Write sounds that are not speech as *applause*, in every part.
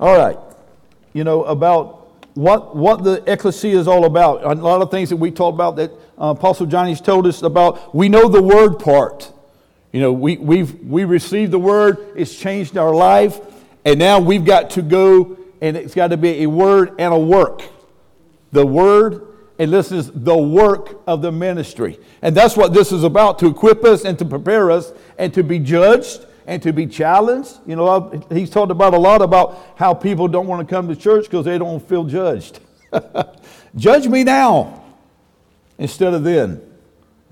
All right. You know, about what, what the ecclesia is all about. A lot of things that we talked about that uh, Apostle Johnny's told us about. We know the word part. You know, we, we've we received the word, it's changed our life, and now we've got to go, and it's got to be a word and a work. The word, and this is the work of the ministry. And that's what this is about to equip us and to prepare us and to be judged and to be challenged. You know, he's talked about a lot about how people don't want to come to church because they don't feel judged. *laughs* Judge me now instead of then.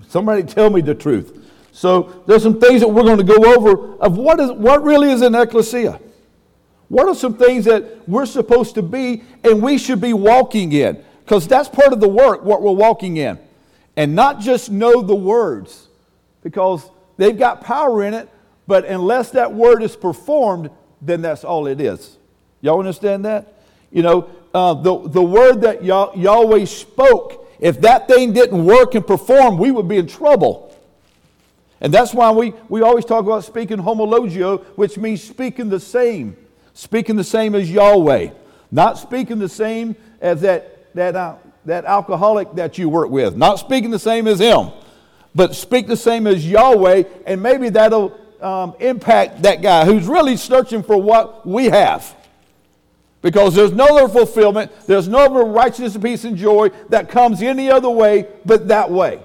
Somebody tell me the truth. So there's some things that we're going to go over of what is what really is an ecclesia. What are some things that we're supposed to be and we should be walking in? Because that's part of the work, what we're walking in. And not just know the words, because they've got power in it, but unless that word is performed, then that's all it is. Y'all understand that? You know, uh, the, the word that Yahweh spoke, if that thing didn't work and perform, we would be in trouble. And that's why we, we always talk about speaking homologeo, which means speaking the same. Speaking the same as Yahweh. Not speaking the same as that, that, uh, that alcoholic that you work with. Not speaking the same as him. But speak the same as Yahweh, and maybe that'll um, impact that guy who's really searching for what we have. Because there's no other fulfillment, there's no other righteousness, and peace, and joy that comes any other way but that way.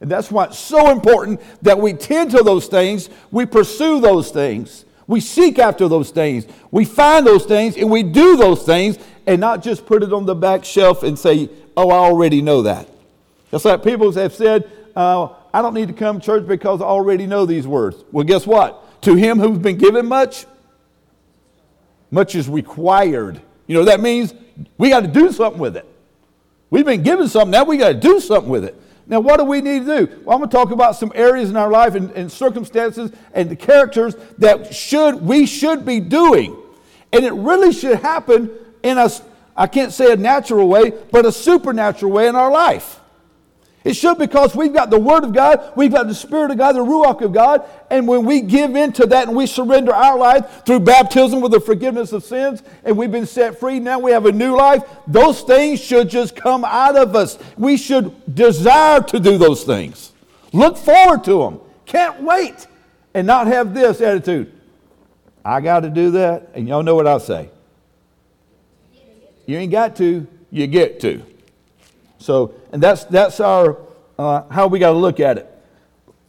And that's why it's so important that we tend to those things, we pursue those things, we seek after those things, we find those things, and we do those things, and not just put it on the back shelf and say, oh, I already know that. That's like people have said, uh, I don't need to come to church because I already know these words. Well, guess what? To him who's been given much, much is required. You know, that means we got to do something with it. We've been given something, now we got to do something with it. Now, what do we need to do? Well, I'm going to talk about some areas in our life and, and circumstances and the characters that should we should be doing. And it really should happen in a, I can't say a natural way, but a supernatural way in our life. It should because we've got the Word of God, we've got the Spirit of God, the Ruach of God, and when we give into that and we surrender our life through baptism with the forgiveness of sins, and we've been set free, now we have a new life, those things should just come out of us. We should desire to do those things. Look forward to them. Can't wait. And not have this attitude. I got to do that, and y'all know what I say. You ain't got to, you get to. So, and that's, that's our, uh, how we got to look at it.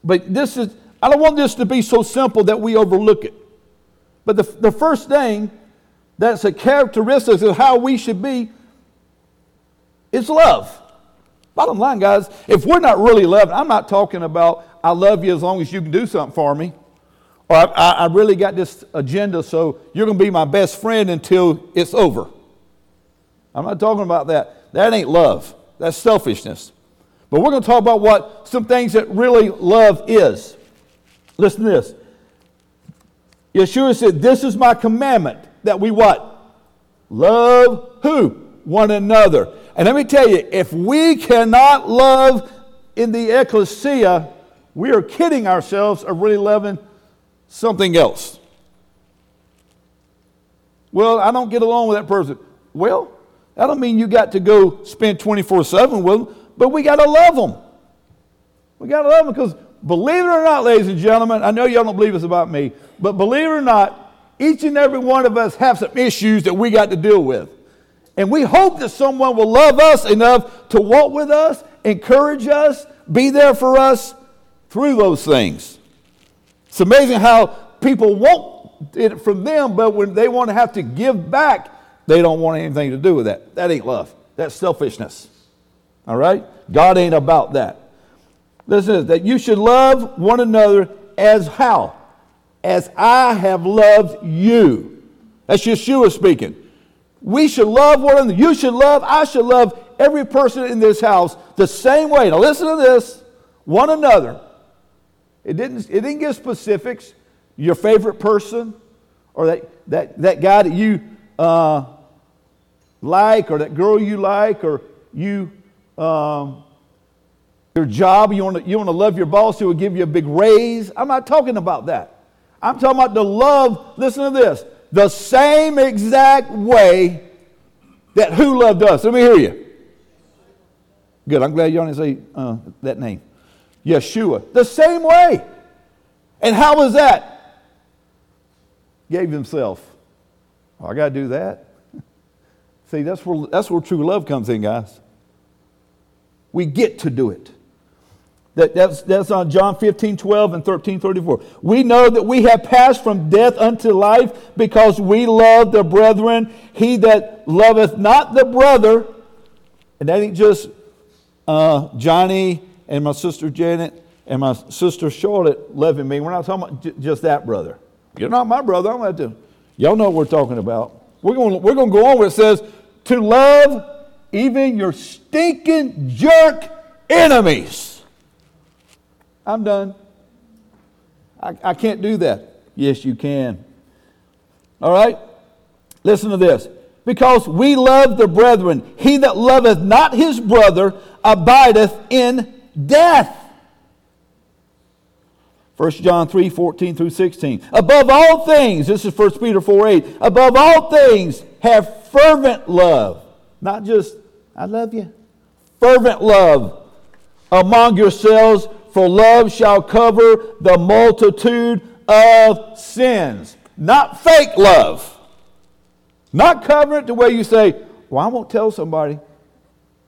But this is, I don't want this to be so simple that we overlook it. But the, the first thing that's a characteristic of how we should be is love. Bottom line, guys, if we're not really loving, I'm not talking about I love you as long as you can do something for me, or I, I, I really got this agenda, so you're going to be my best friend until it's over. I'm not talking about that. That ain't love. That's selfishness. But we're going to talk about what some things that really love is. Listen to this. Yeshua said, This is my commandment that we what? Love who? One another. And let me tell you, if we cannot love in the ecclesia, we are kidding ourselves of really loving something else. Well, I don't get along with that person. Well, that don't mean you got to go spend 24 7 with them, but we got to love them. We got to love them because, believe it or not, ladies and gentlemen, I know y'all don't believe it's about me, but believe it or not, each and every one of us have some issues that we got to deal with. And we hope that someone will love us enough to walk with us, encourage us, be there for us through those things. It's amazing how people want it from them, but when they want to have to give back, they don't want anything to do with that. That ain't love. That's selfishness. All right? God ain't about that. Listen, that you should love one another as how? As I have loved you. That's Yeshua speaking. We should love one another. You should love, I should love every person in this house the same way. Now listen to this. One another. It didn't, it didn't give specifics. Your favorite person or that, that, that guy that you uh, like or that girl you like or you um, your job you want to you want to love your boss who will give you a big raise i'm not talking about that i'm talking about the love listen to this the same exact way that who loved us? Let me hear you. Good. I'm glad you didn't say uh, that name. Yeshua. The same way. And how was that? Gave himself. I got to do that. See, that's where, that's where true love comes in, guys. We get to do it. That, that's, that's on John 15, 12, and 13, 34. We know that we have passed from death unto life because we love the brethren. He that loveth not the brother, and that ain't just uh, Johnny and my sister Janet and my sister Charlotte loving me. We're not talking about j- just that brother. You're not my brother. I'm going to. Y'all know what we're talking about. We're going, we're going to go on where it says, to love even your stinking jerk enemies. I'm done. I, I can't do that. Yes, you can. All right? Listen to this. Because we love the brethren. He that loveth not his brother abideth in death. 1 John 3 14 through 16. Above all things, this is 1 Peter 4 8. Above all things, have fervent love. Not just, I love you. Fervent love among yourselves, for love shall cover the multitude of sins. Not fake love. Not cover it the way you say, Well, I won't tell somebody.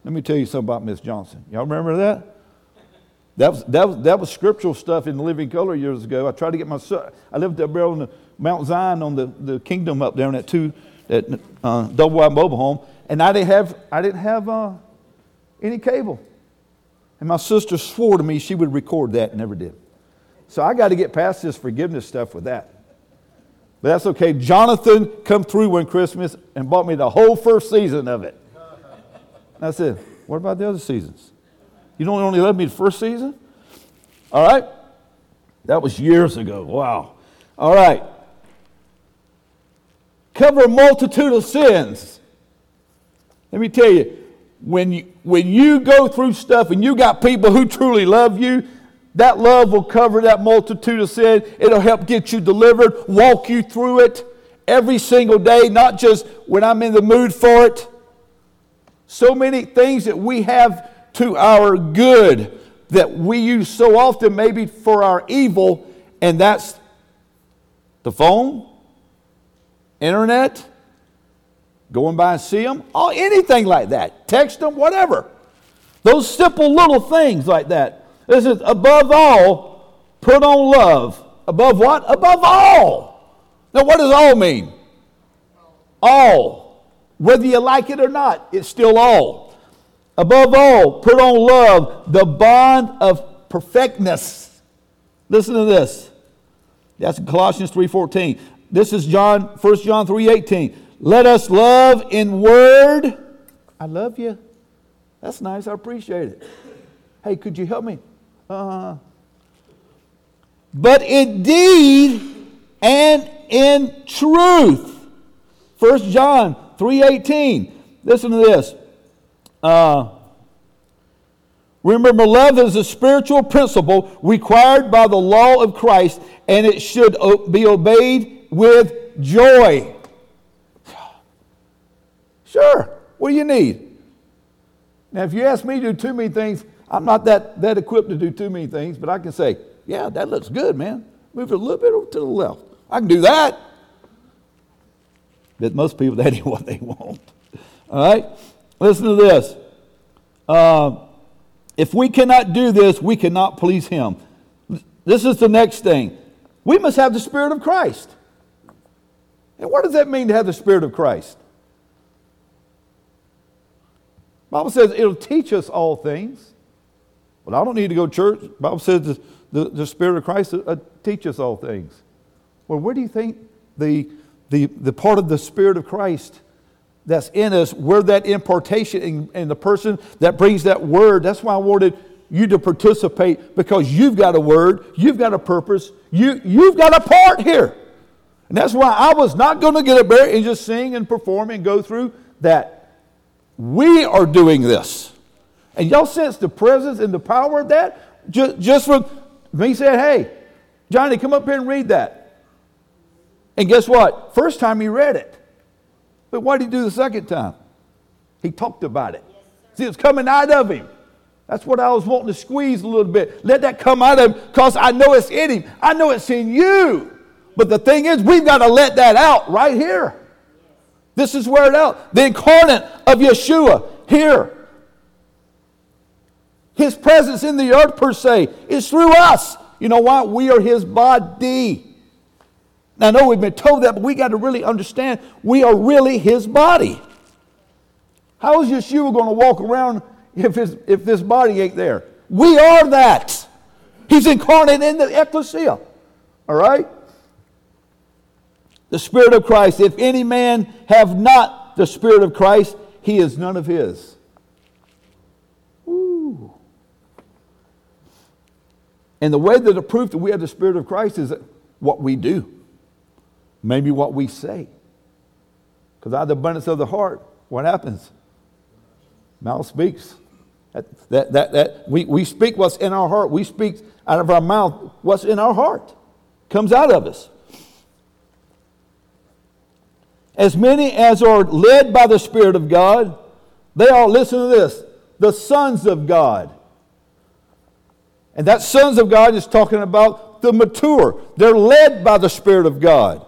Let me tell you something about Miss Johnson. Y'all remember that? That was, that, was, that was scriptural stuff in Living Color years ago. I tried to get my son. I lived up there on the Mount Zion on the, the kingdom up there in that two, that uh, double wide mobile home. And I didn't have, I didn't have uh, any cable. And my sister swore to me she would record that and never did. So I got to get past this forgiveness stuff with that. But that's okay. Jonathan come through one Christmas and bought me the whole first season of it. I said, what about the other seasons? You don't only let me the first season? All right? That was years ago. Wow. All right. Cover a multitude of sins. Let me tell you, when you, when you go through stuff and you got people who truly love you, that love will cover that multitude of sin. It'll help get you delivered, walk you through it every single day, not just when I'm in the mood for it. So many things that we have to our good that we use so often, maybe for our evil, and that's the phone, internet, going by and see them, or anything like that. Text them, whatever. Those simple little things like that. This is above all, put on love. Above what? Above all. Now, what does all mean? All. Whether you like it or not, it's still all. Above all, put on love, the bond of perfectness. Listen to this. That's Colossians 3:14. This is John 1 John 3:18. Let us love in word. I love you. That's nice. I appreciate it. Hey, could you help me? Uh, but in deed and in truth. 1 John 3.18. Listen to this. Uh, remember, love is a spiritual principle required by the law of Christ, and it should be obeyed with joy. Sure. What do you need? Now, if you ask me to do too many things, I'm not that, that equipped to do too many things, but I can say, yeah, that looks good, man. Move it a little bit over to the left. I can do that. But most people, *laughs* that ain't what they want. All right? Listen to this. Uh, if we cannot do this, we cannot please Him. This is the next thing. We must have the Spirit of Christ. And what does that mean to have the Spirit of Christ? Bible says it'll teach us all things. Well, I don't need to go to church. Bible says the, the, the Spirit of Christ uh, teach us all things. Well, where do you think the the, the part of the Spirit of Christ that's in us, where that impartation in, in the person that brings that word, that's why I wanted you to participate because you've got a word, you've got a purpose, you, you've got a part here. And that's why I was not going to get up there and just sing and perform and go through that. We are doing this. And y'all sense the presence and the power of that? Just, just from me saying, hey, Johnny, come up here and read that. And guess what? First time he read it. But what did he do the second time? He talked about it. See, it's coming out of him. That's what I was wanting to squeeze a little bit. Let that come out of him because I know it's in him. I know it's in you. But the thing is, we've got to let that out right here. This is where it out. The incarnate of Yeshua here. His presence in the earth, per se, is through us. You know why? We are his body. Now, I know we've been told that, but we got to really understand we are really his body. How is Yeshua going to walk around if, his, if this body ain't there? We are that. He's incarnate in the ecclesia. All right? The Spirit of Christ. If any man have not the Spirit of Christ, he is none of his. Woo. And the way that the proof that we have the Spirit of Christ is what we do, maybe what we say. Because out of the abundance of the heart, what happens? Mouth speaks. That, that, that, that, we, we speak what's in our heart. We speak out of our mouth what's in our heart. Comes out of us. As many as are led by the Spirit of God, they are, listen to this, the sons of God. And that sons of God is talking about the mature. They're led by the Spirit of God.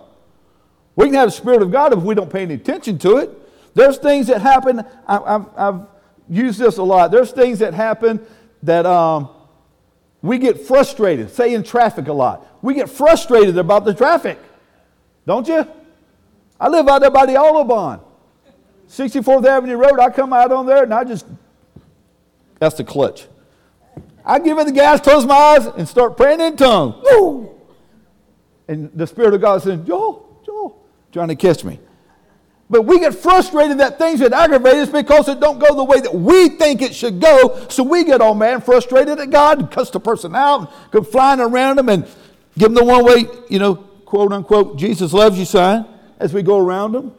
We can have the Spirit of God if we don't pay any attention to it. There's things that happen, I, have used this a lot. There's things that happen that um, we get frustrated, say in traffic a lot. We get frustrated about the traffic, don't you? I live out there by the Autobahn. 64th Avenue Road, I come out on there and I just, that's the clutch. I give it the gas, close my eyes, and start praying in tongues. Woo! And the Spirit of God says, Joel, Joel, trying to catch me. But we get frustrated that things get aggravated because it don't go the way that we think it should go. So we get all mad and frustrated at God and cuss the person out, and go flying around them and give them the one way, you know, quote unquote, Jesus loves you sign as we go around them.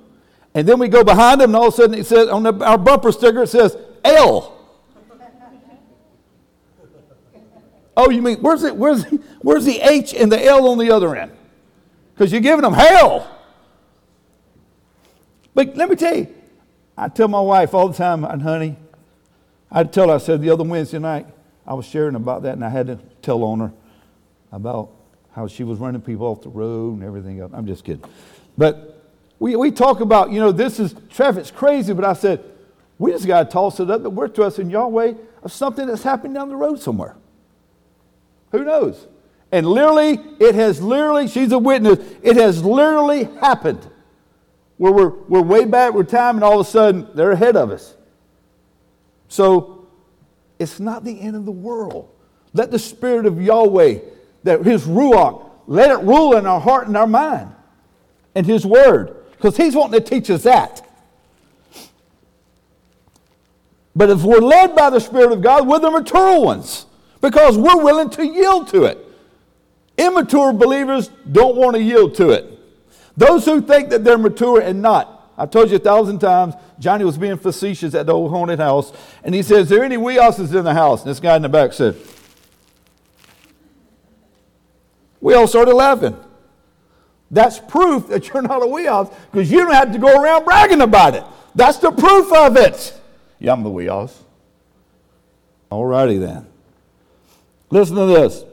And then we go behind them and all of a sudden it says on the, our bumper sticker it says L. *laughs* Oh, you mean where's it? Where's the, where's the H and the L on the other end? Because you're giving them hell. But let me tell you, I tell my wife all the time, and honey, I tell her, I said the other Wednesday night, I was sharing about that, and I had to tell on her about how she was running people off the road and everything else. I'm just kidding. But we, we talk about, you know, this is, traffic's crazy, but I said, we just got to toss it up that we're trusting Yahweh of something that's happening down the road somewhere. Who knows? And literally, it has literally, she's a witness, it has literally happened where we're, we're way back with time and all of a sudden they're ahead of us. So it's not the end of the world. Let the Spirit of Yahweh, that His Ruach, let it rule in our heart and our mind and His Word, because He's wanting to teach us that. But if we're led by the Spirit of God, we're the mature ones because we're willing to yield to it. Immature believers don't want to yield to it. Those who think that they're mature and not. I've told you a thousand times, Johnny was being facetious at the old haunted house, and he says, Is there any houses in the house? And this guy in the back said, We all started laughing. That's proof that you're not a wee because you don't have to go around bragging about it. That's the proof of it. Yeah, I'm the wee. All righty then. Listen to this.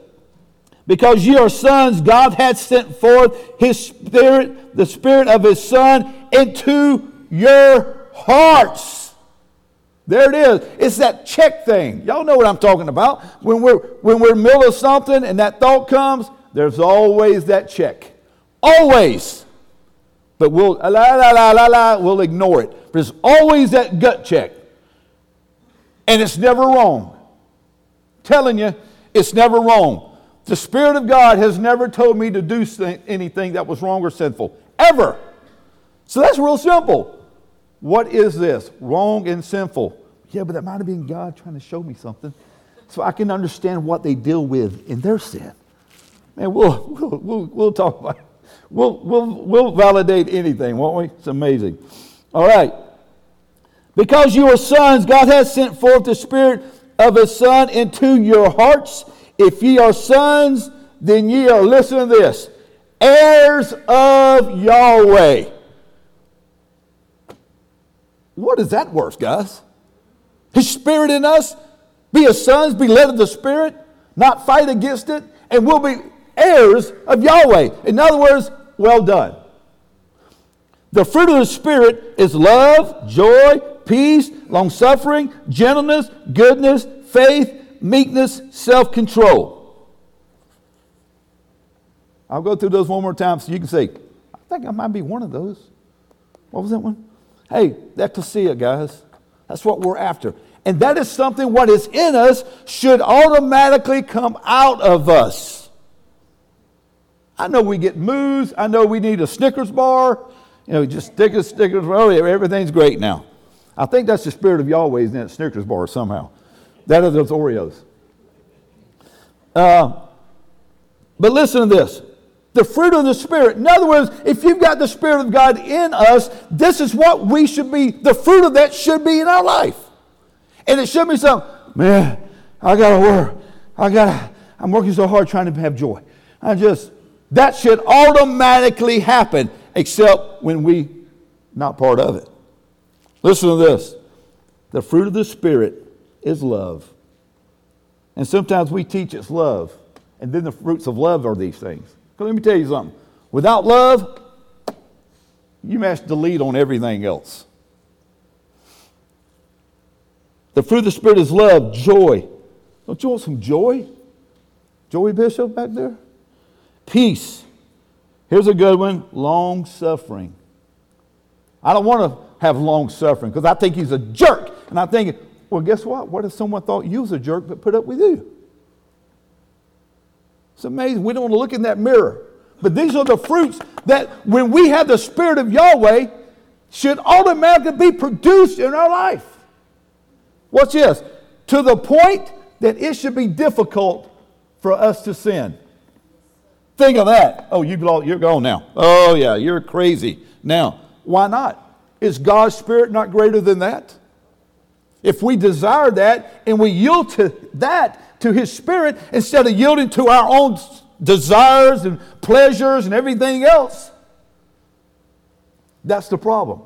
Because ye are sons, God hath sent forth his spirit, the spirit of his son, into your hearts. There it is. It's that check thing. Y'all know what I'm talking about. When we're when we're middle of something and that thought comes, there's always that check. Always. But we'll la la la la la, we'll ignore it. There's always that gut check. And it's never wrong. I'm telling you, it's never wrong. The Spirit of God has never told me to do anything that was wrong or sinful, ever. So that's real simple. What is this? Wrong and sinful. Yeah, but that might have been God trying to show me something so I can understand what they deal with in their sin. Man, we'll, *laughs* we'll, we'll, we'll talk about it. We'll, we'll, we'll validate anything, won't we? It's amazing. All right. Because you are sons, God has sent forth the Spirit of His Son into your hearts. If ye are sons, then ye are, listen to this, heirs of Yahweh. What is that worth, guys? His spirit in us, be his sons, be led of the spirit, not fight against it, and we'll be heirs of Yahweh. In other words, well done. The fruit of the Spirit is love, joy, peace, long suffering, gentleness, goodness, faith, meekness, self control. I'll go through those one more time so you can see. I think I might be one of those. What was that one? Hey, the ecclesia, guys. That's what we're after. And that is something what is in us should automatically come out of us. I know we get moves. I know we need a Snickers bar. You know, just stick a Snickers bar. Oh, everything's great now. I think that's the spirit of Yahweh's in that Snickers bar somehow. That are those Oreos. Uh, but listen to this the fruit of the Spirit. In other words, if you've got the Spirit of God in us, this is what we should be, the fruit of that should be in our life. And it should be something, man, I got to work. I got to, I'm working so hard trying to have joy. I just, that should automatically happen, except when we not part of it. Listen to this. The fruit of the Spirit is love. And sometimes we teach it's love. And then the fruits of love are these things. Let me tell you something. Without love, you must delete on everything else. The fruit of the Spirit is love, joy. Don't you want some joy? Joey Bishop back there? Peace. Here's a good one long suffering. I don't want to have long suffering because I think he's a jerk. And I'm thinking, well, guess what? What if someone thought you was a jerk but put up with you? It's amazing. We don't want to look in that mirror. But these are the fruits that when we have the Spirit of Yahweh, should automatically be produced in our life. What's this? To the point that it should be difficult for us to sin. Think of that. Oh, you, you're gone now. Oh, yeah, you're crazy. Now, why not? Is God's Spirit not greater than that? If we desire that and we yield to that, to His Spirit, instead of yielding to our own desires and pleasures and everything else, that's the problem.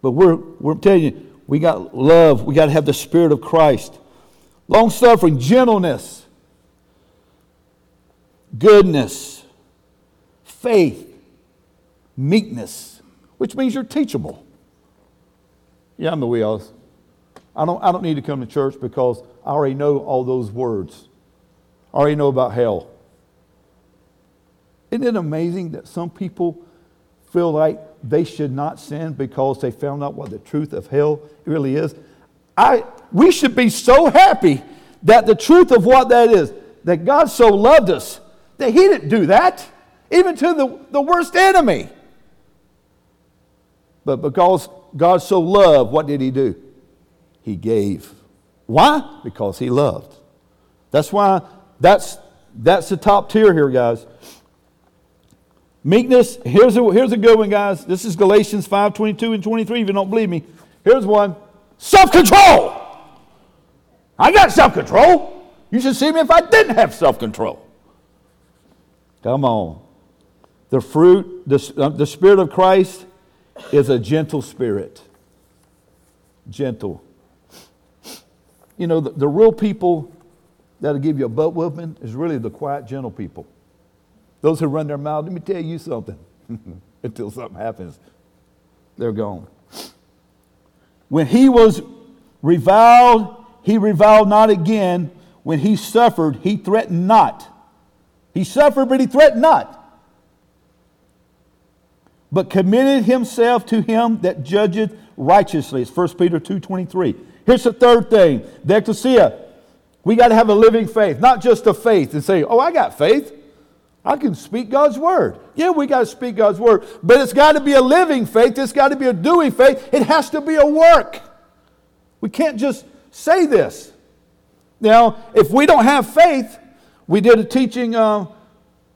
But we're, we're telling you, we got love, we got to have the Spirit of Christ. Long suffering, gentleness, goodness, faith, meekness, which means you're teachable. Yeah, I'm the wheels. I don't, I don't need to come to church because I already know all those words. I already know about hell. Isn't it amazing that some people feel like they should not sin because they found out what the truth of hell really is? I, we should be so happy that the truth of what that is, that God so loved us That he didn't do that, even to the, the worst enemy. But because God so loved, what did He do? he gave. Why? Because he loved. That's why that's that's the top tier here, guys. Meekness, here's a, here's a good one, guys. This is Galatians 5 22 and 23, if you don't believe me. Here's one self control. I got self control. You should see me if I didn't have self control. Come on. The fruit, the, uh, the Spirit of Christ is a gentle spirit. Gentle. You know, the, the real people that'll give you a butt whooping is really the quiet, gentle people. Those who run their mouth, let me tell you something. *laughs* Until something happens, they're gone. When he was reviled, he reviled not again. When he suffered, he threatened not. He suffered, but he threatened not. But committed himself to him that judgeth righteously. It's 1 Peter 2.23. Here's the third thing the ecclesia. We got to have a living faith, not just a faith and say, oh, I got faith. I can speak God's word. Yeah, we got to speak God's word, but it's got to be a living faith. It's got to be a doing faith. It has to be a work. We can't just say this. Now, if we don't have faith, we did a teaching, uh,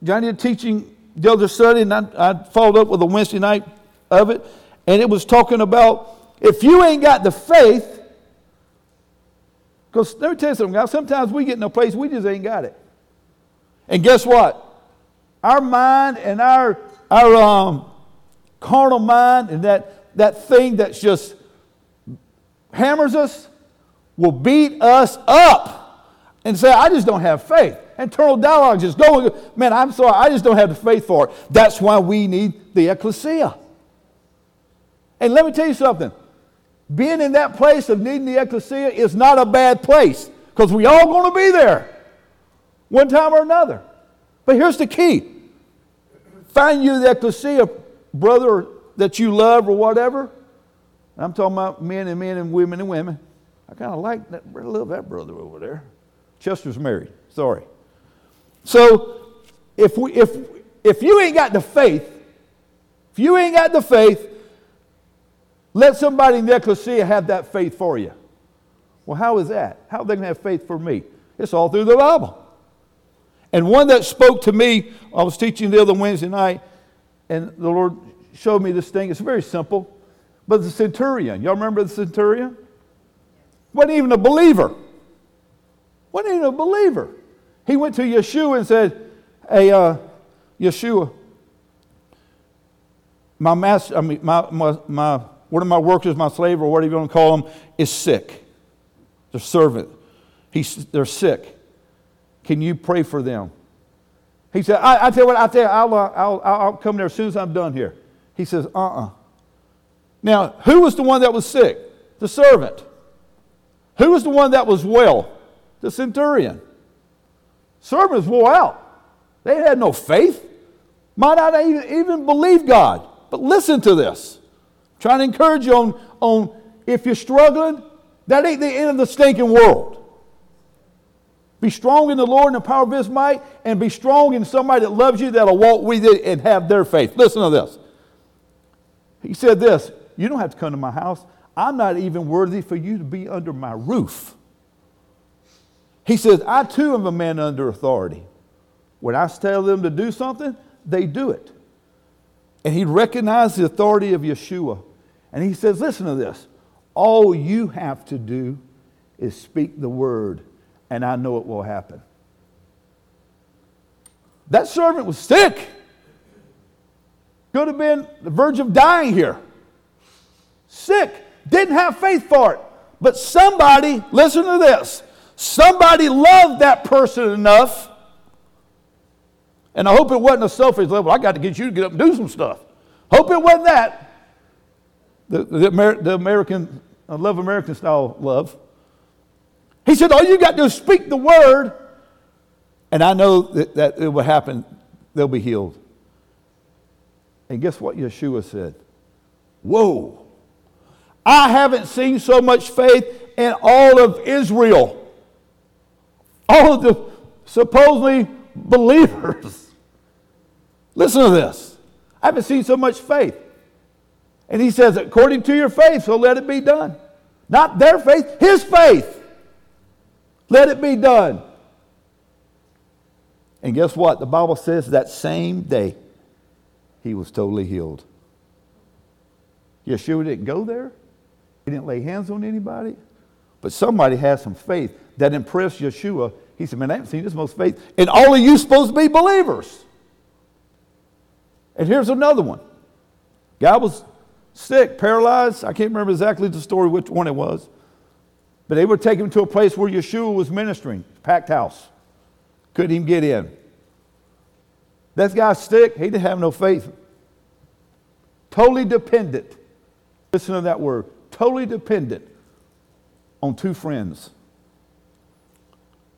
Johnny did a teaching the other Sunday, and I, I followed up with a Wednesday night of it, and it was talking about if you ain't got the faith, because let me tell you something, guys. Sometimes we get in a place we just ain't got it. And guess what? our mind and our, our um, carnal mind and that, that thing that's just hammers us will beat us up and say, I just don't have faith. Internal dialogue just go, man, I'm sorry, I just don't have the faith for it. That's why we need the ecclesia. And let me tell you something. Being in that place of needing the ecclesia is not a bad place because we all going to be there one time or another. But here's the key. Find you the ecclesia, brother that you love or whatever. I'm talking about men and men and women and women. I kind of like that. I love that brother over there. Chester's married. Sorry. So if we if if you ain't got the faith, if you ain't got the faith, let somebody in ecclesia have that faith for you. Well, how is that? How are they going to have faith for me? It's all through the Bible. And one that spoke to me, I was teaching the other Wednesday night, and the Lord showed me this thing. It's very simple. But the centurion, y'all remember the centurion? Wasn't even a believer. Wasn't even a believer. He went to Yeshua and said, Hey, uh, Yeshua, my master, I mean, my, my, my, one of my workers, my slave, or whatever you want to call them, is sick. The servant. He's, they're sick. Can you pray for them? He said, I, I tell you what, I tell you, I'll, uh, I'll, I'll come there as soon as I'm done here. He says, uh uh-uh. uh Now, who was the one that was sick? The servant. Who was the one that was well? The centurion. Servants wore out. They had no faith. Might not even, even believe God. But listen to this. I'm trying to encourage you on, on if you're struggling, that ain't the end of the stinking world. Be strong in the Lord and the power of his might, and be strong in somebody that loves you that'll walk with you and have their faith. Listen to this. He said this You don't have to come to my house. I'm not even worthy for you to be under my roof. He says, I too am a man under authority. When I tell them to do something, they do it. And he recognized the authority of Yeshua. And he says, Listen to this. All you have to do is speak the word, and I know it will happen. That servant was sick. Could have been the verge of dying here. Sick. Didn't have faith for it. But somebody, listen to this, Somebody loved that person enough. And I hope it wasn't a selfish level. I got to get you to get up and do some stuff. Hope it wasn't that. The, the, Amer- the American, uh, love American style love. He said, All you got to do is speak the word, and I know that, that it will happen. They'll be healed. And guess what Yeshua said? Whoa, I haven't seen so much faith in all of Israel all of the supposedly believers. Listen to this. I haven't seen so much faith. And he says, according to your faith, so let it be done. Not their faith, his faith. Let it be done. And guess what? The Bible says that same day he was totally healed. Yeshua didn't go there. He didn't lay hands on anybody. But somebody has some faith that impressed Yeshua. He said, Man, I haven't seen this most faith. And all of you supposed to be believers. And here's another one. Guy was sick, paralyzed. I can't remember exactly the story, which one it was. But they were taking him to a place where Yeshua was ministering, packed house. Couldn't even get in. That guy's sick. He didn't have no faith. Totally dependent. Listen to that word. Totally dependent on two friends.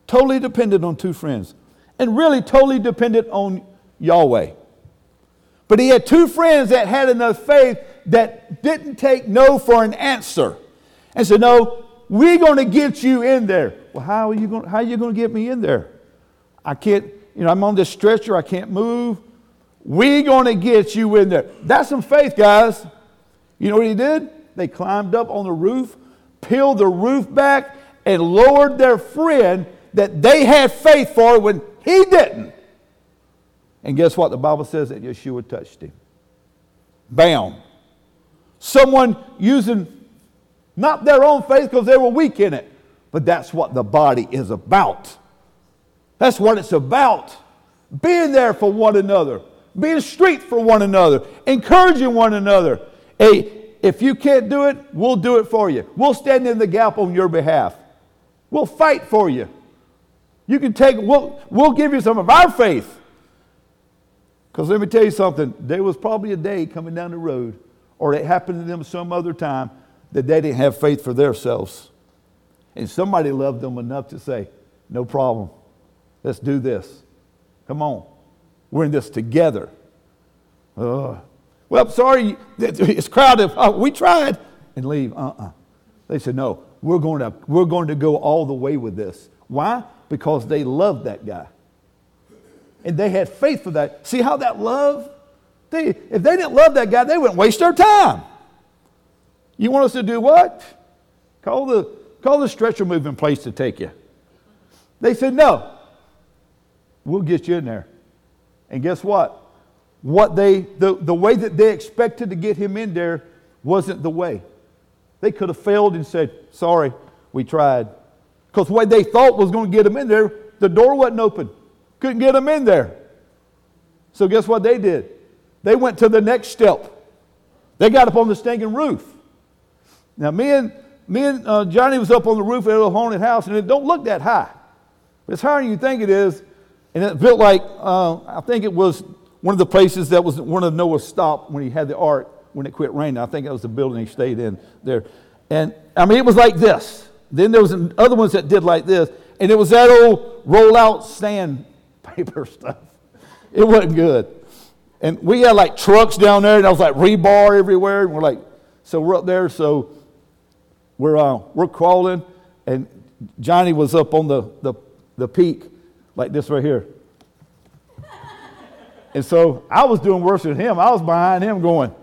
Totally dependent on two friends. And really totally dependent on Yahweh. But he had two friends that had enough faith that didn't take no for an answer. And said, No, we're going to get you in there. Well, how are you going, how are you going to get me in there? I can't, you know, I'm on this stretcher, I can't move. We're going to get you in there. That's some faith, guys. You know what he did? They climbed up on the roof, peeled the roof back and lowered their friend that they had faith for when he didn't. And guess what? The Bible says that Yeshua touched him. Bam. Someone using not their own faith because they were weak in it, but that's what the body is about. That's what it's about. being there for one another, being strength for one another, encouraging one another. Hey, if you can't do it, we'll do it for you. We'll stand in the gap on your behalf. We'll fight for you. You can take, we'll, we'll give you some of our faith. Because let me tell you something, there was probably a day coming down the road, or it happened to them some other time, that they didn't have faith for themselves. And somebody loved them enough to say, no problem. Let's do this. Come on. We're in this together. Uh, well, sorry, it's crowded. Oh, we tried. And leave. Uh uh They said, no, we're going, to, we're going to go all the way with this. Why? Because they loved that guy. And they had faith for that. See how that love? They, if they didn't love that guy, they wouldn't waste their time. You want us to do what? Call the, call the stretcher moving place to take you. They said, no. We'll get you in there. And guess what? What they, the, the way that they expected to get him in there wasn't the way. They could have failed and said, sorry, we tried. Because what they thought was going to get them in there, the door wasn't open. Couldn't get them in there. So guess what they did? They went to the next step. They got up on the stinking roof. Now, me and, me and uh, Johnny was up on the roof of a haunted house, and it don't look that high. But it's higher than you think it is. And it felt like, uh, I think it was one of the places that was one of Noah's stop when he had the ark when it quit raining. I think that was the building he stayed in there. And I mean, it was like this. Then there was other ones that did like this. And it was that old roll out sandpaper *laughs* stuff. It wasn't good. And we had like trucks down there, and I was like rebar everywhere. And we're like, so we're up there. So we're, uh, we're crawling, and Johnny was up on the, the, the peak, like this right here. *laughs* And so I was doing worse than him. I was behind him going.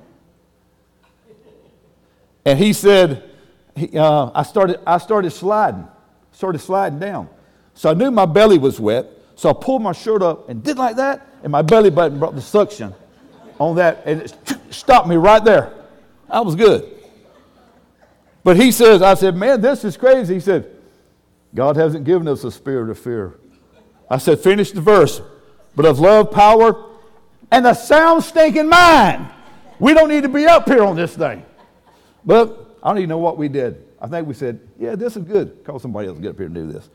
And he said, he, uh, I, started, I started sliding, started sliding down. So I knew my belly was wet. So I pulled my shirt up and did like that, and my belly button brought the suction on that, and it stopped me right there. I was good. But he says, I said, man, this is crazy. He said, God hasn't given us a spirit of fear. I said, finish the verse. But of love, power, and a sound stinking mind. We don't need to be up here on this thing. But I don't even know what we did. I think we said, yeah, this is good. Call somebody else get up here and do this.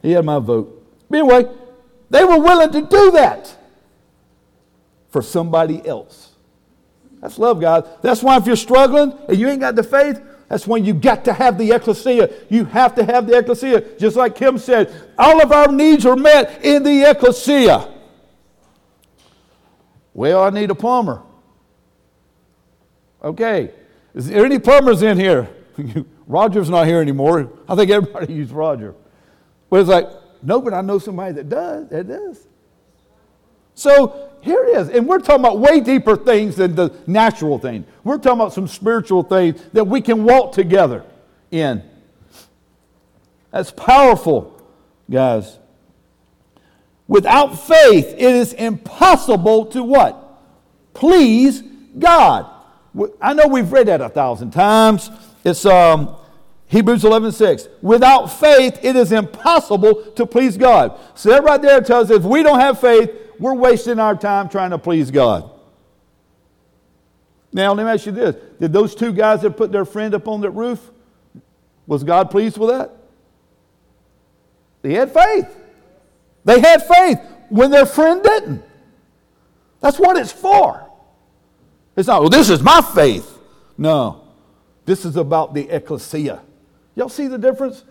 He had my vote. But anyway, they were willing to do that for somebody else. That's love, guys. That's why if you're struggling and you ain't got the faith, that's when you got to have the ecclesia. You have to have the ecclesia. Just like Kim said, all of our needs are met in the ecclesia. Well, I need a plumber. Okay. Is there any plumbers in here? *laughs* Roger's not here anymore. I think everybody used Roger. But it's like, no, but I know somebody that does. That does. So here it is. And we're talking about way deeper things than the natural thing. We're talking about some spiritual things that we can walk together in. That's powerful, guys. Without faith, it is impossible to what? Please God. I know we've read that a thousand times. It's um, Hebrews 11 6. Without faith, it is impossible to please God. So that right there tells us if we don't have faith, we're wasting our time trying to please God. Now, let me ask you this Did those two guys that put their friend up on that roof, was God pleased with that? They had faith. They had faith when their friend didn't. That's what it's for. It's not, well, this is my faith. No, this is about the ecclesia. Y'all see the difference?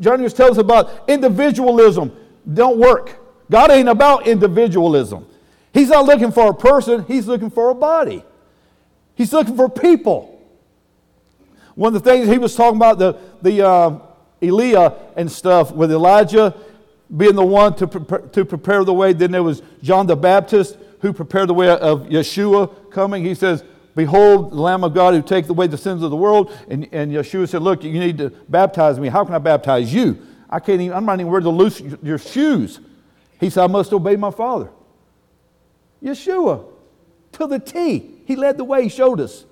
John just tells us about individualism. Don't work. God ain't about individualism. He's not looking for a person, He's looking for a body. He's looking for people. One of the things he was talking about, the, the uh, and stuff with Elijah being the one to, prepare, to prepare the way. Then there was John the Baptist who prepared the way of Yeshua coming. He says, Behold, the Lamb of God who takes away the sins of the world. And, and Yeshua said, Look, you need to baptize me. How can I baptize you? I can't even, I'm not even ready to loose your shoes. He said, I must obey my Father. Yeshua, to the T. He led the way, he showed us.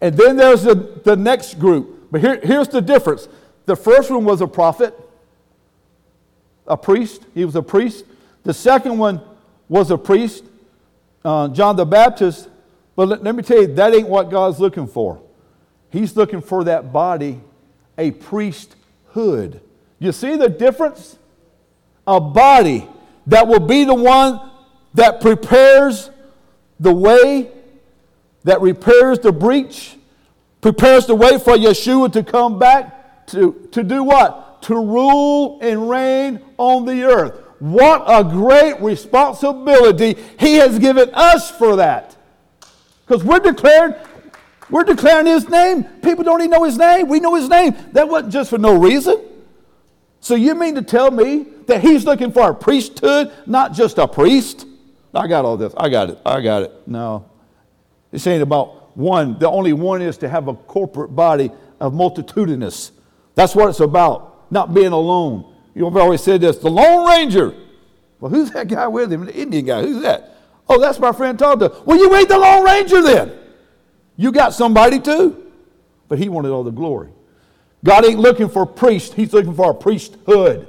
And then there's the, the next group. But here, here's the difference the first one was a prophet, a priest. He was a priest. The second one was a priest, uh, John the Baptist. But let, let me tell you, that ain't what God's looking for. He's looking for that body, a priesthood. You see the difference? A body that will be the one that prepares the way, that repairs the breach, prepares the way for Yeshua to come back to, to do what? To rule and reign on the earth. What a great responsibility He has given us for that. Because we're declaring, we're declaring His name. People don't even know His name. We know His name. That wasn't just for no reason. So you mean to tell me that He's looking for a priesthood, not just a priest? I got all this. I got it. I got it. No. It's ain't about one. The only one is to have a corporate body of multitudinous. That's what it's about, not being alone. You know, I've always said this the Lone Ranger. Well, who's that guy with him? The Indian guy. Who's that? Oh, that's my friend Tonto. Well, you ain't the Lone Ranger then. You got somebody too. But he wanted all the glory. God ain't looking for a priest, he's looking for a priesthood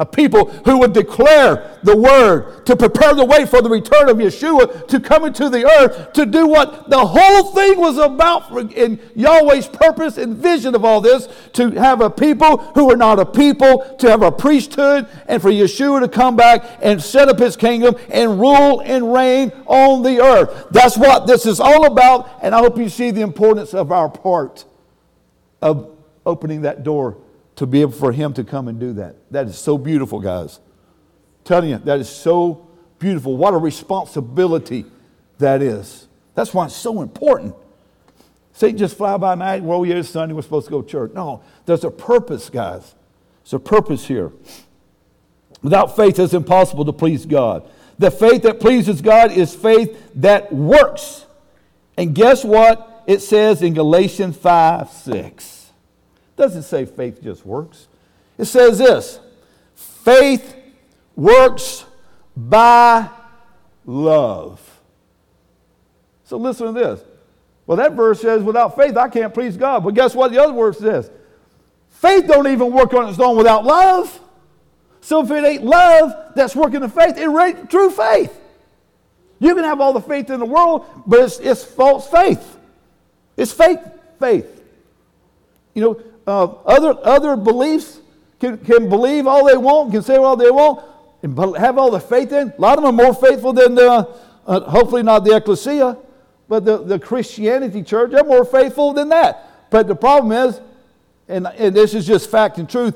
a people who would declare the word to prepare the way for the return of Yeshua to come into the earth to do what the whole thing was about in Yahweh's purpose and vision of all this to have a people who are not a people, to have a priesthood, and for Yeshua to come back and set up his kingdom and rule and reign on the earth. That's what this is all about, and I hope you see the importance of our part of opening that door to be able for him to come and do that. That is so beautiful, guys. I'm telling you, that is so beautiful. What a responsibility that is. That's why it's so important. Satan just fly by night, well, yeah, it's Sunday, we're supposed to go to church. No, there's a purpose, guys. There's a purpose here. Without faith, it's impossible to please God. The faith that pleases God is faith that works. And guess what? It says in Galatians 5 6 doesn't say faith just works. It says this faith works by love. So listen to this. Well, that verse says, without faith, I can't please God. But guess what the other verse says? Faith don't even work on its own without love. So if it ain't love that's working the faith, it ain't true faith. You can have all the faith in the world, but it's, it's false faith. It's fake faith. You know, uh, other, other beliefs can, can believe all they want, can say all they want, and have all the faith in. A lot of them are more faithful than, the, uh, hopefully not the ecclesia, but the, the Christianity church, they're more faithful than that. But the problem is, and, and this is just fact and truth,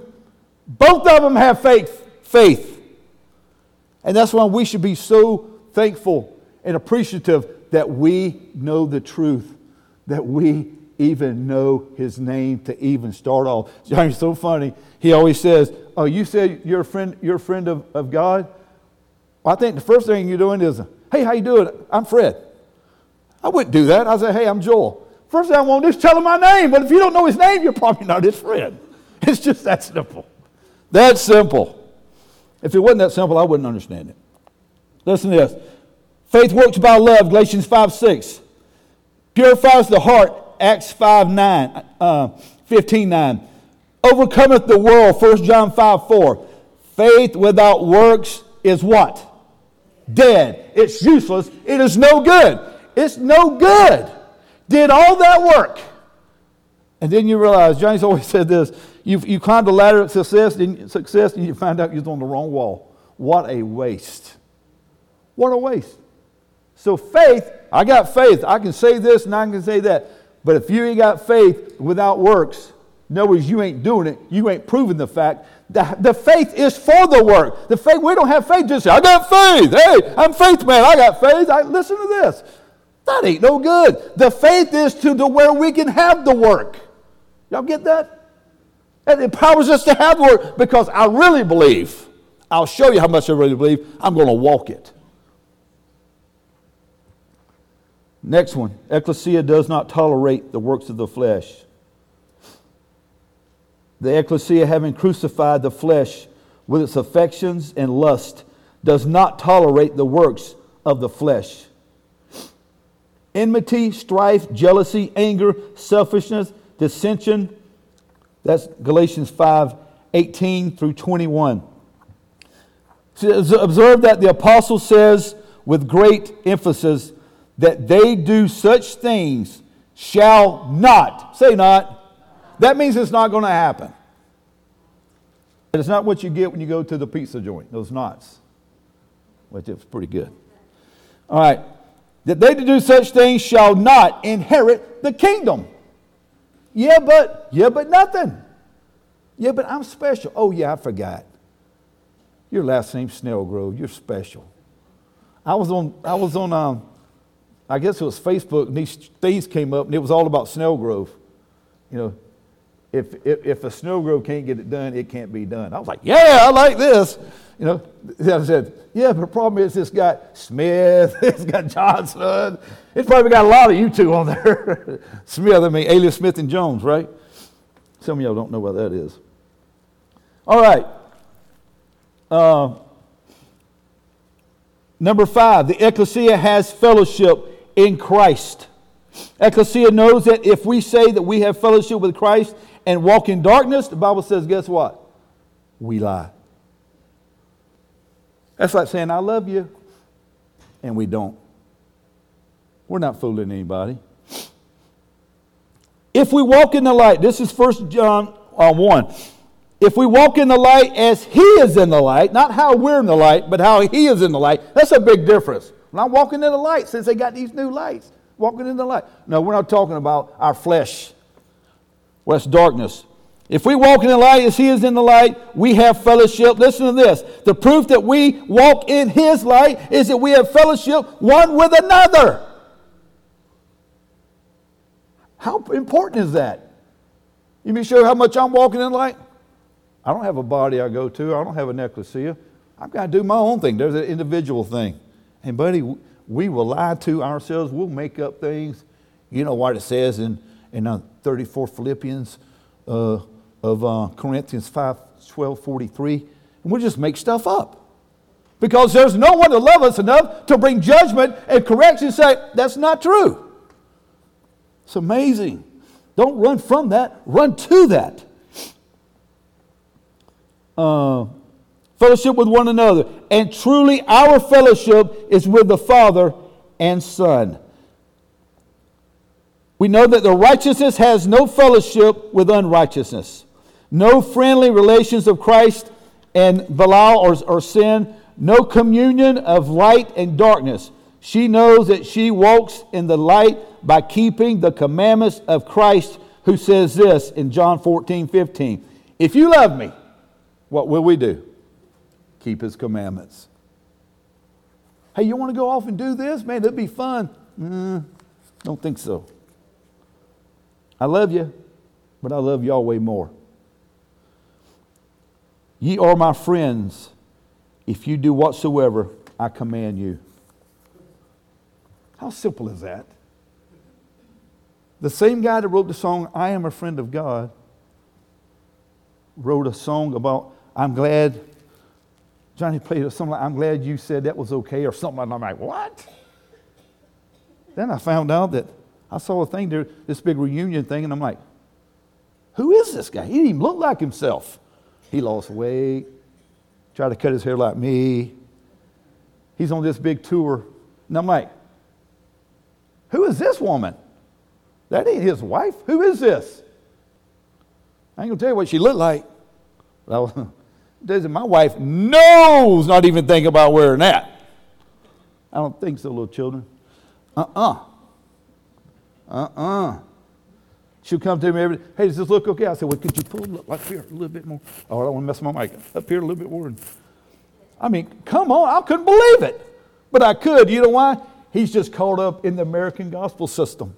both of them have faith. faith. And that's why we should be so thankful and appreciative that we know the truth, that we even know his name to even start off. *laughs* Johnny's so funny. He always says, Oh, you said you're a friend, you're a friend of, of God? Well, I think the first thing you're doing is, Hey, how you doing? I'm Fred. I wouldn't do that. I say, Hey, I'm Joel. First thing I want to do is tell him my name. But if you don't know his name, you're probably not his friend. *laughs* It's just that simple. That simple. If it wasn't that simple, I wouldn't understand it. Listen to this. Faith works by love, Galatians 5 6. Purifies the heart Acts 5 9, uh, 15 9. Overcometh the world, 1 John 5 4. Faith without works is what? Dead. It's useless. It is no good. It's no good. Did all that work. And then you realize, Johnny's always *laughs* said this you, you climb the ladder of success success and you find out you're on the wrong wall. What a waste. What a waste. So, faith, I got faith. I can say this and I can say that. But if you ain't got faith without works, in other words, you ain't doing it, you ain't proving the fact. The, the faith is for the work. The faith, we don't have faith just say, I got faith. Hey, I'm faith man. I got faith. I, listen to this. That ain't no good. The faith is to the where we can have the work. Y'all get that? It empowers us to have work because I really believe. I'll show you how much I really believe. I'm going to walk it. Next one Ecclesia does not tolerate the works of the flesh. The ecclesia, having crucified the flesh with its affections and lust, does not tolerate the works of the flesh. Enmity, strife, jealousy, anger, selfishness, dissension. That's Galatians 5 18 through 21. Observe that the apostle says with great emphasis that they do such things shall not. Say not. That means it's not going to happen. It's not what you get when you go to the pizza joint, those knots, which is pretty good. All right. That they to do such things shall not inherit the kingdom. Yeah, but, yeah, but nothing. Yeah, but I'm special. Oh, yeah, I forgot. Your last name's Snellgrove. You're special. I was on, I was on, um, I guess it was Facebook, and these things came up, and it was all about Snellgrove. You know, if, if, if a Snellgrove can't get it done, it can't be done. I was like, yeah, I like this. You know, *laughs* I said, yeah, but the problem is this got Smith, *laughs* it's got Johnson. It's probably got a lot of you two on there. *laughs* Smith, I mean, Alias Smith and Jones, right? Some of y'all don't know what that is. All right. Uh, number five, the ecclesia has fellowship in Christ. Ecclesia knows that if we say that we have fellowship with Christ and walk in darkness, the Bible says, guess what? We lie. That's like saying, I love you, and we don't. We're not fooling anybody. If we walk in the light, this is 1 John uh, 1. If we walk in the light as He is in the light, not how we're in the light, but how He is in the light, that's a big difference. When I'm walking in the light, since they got these new lights, walking in the light. No, we're not talking about our flesh. Well, that's darkness. If we walk in the light as He is in the light, we have fellowship. Listen to this. The proof that we walk in His light is that we have fellowship one with another. How important is that? You mean sure how much I'm walking in the light? I don't have a body I go to. I don't have a an ecclesia. I've got to do my own thing. There's an individual thing. And, buddy, we will lie to ourselves. We'll make up things. You know what it says in, in uh, 34 Philippians uh, of uh, Corinthians 5 12 43. And we'll just make stuff up. Because there's no one to love us enough to bring judgment and correction and say, that's not true. It's amazing. Don't run from that, run to that uh, fellowship with one another. And truly, our fellowship is with the Father and Son. We know that the righteousness has no fellowship with unrighteousness, no friendly relations of Christ and Belial or, or sin, no communion of light and darkness. She knows that she walks in the light by keeping the commandments of Christ, who says this in John 14, 15. If you love me, what will we do? Keep his commandments. Hey, you want to go off and do this? Man, that'd be fun. Mm, don't think so. I love you, but I love Yahweh more. Ye are my friends if you do whatsoever I command you. How simple is that? The same guy that wrote the song, I Am a Friend of God, wrote a song about I'm glad, Johnny played something like, I'm glad you said that was okay, or something. And I'm like, what? Then I found out that I saw a thing there, this big reunion thing, and I'm like, who is this guy? He didn't even look like himself. He lost weight, tried to cut his hair like me. He's on this big tour. And I'm like, who is this woman? That ain't his wife. Who is this? I ain't gonna tell you what she looked like. Well, Does my wife knows not even think about wearing that. I don't think so, little children. Uh-uh. Uh-uh. She'll come to me every day. Hey, does this look okay? I said, well, could you pull it up here a little bit more? Oh, I don't want to mess my mic up here a little bit more. I mean, come on. I couldn't believe it. But I could. You know why? He's just caught up in the American gospel system.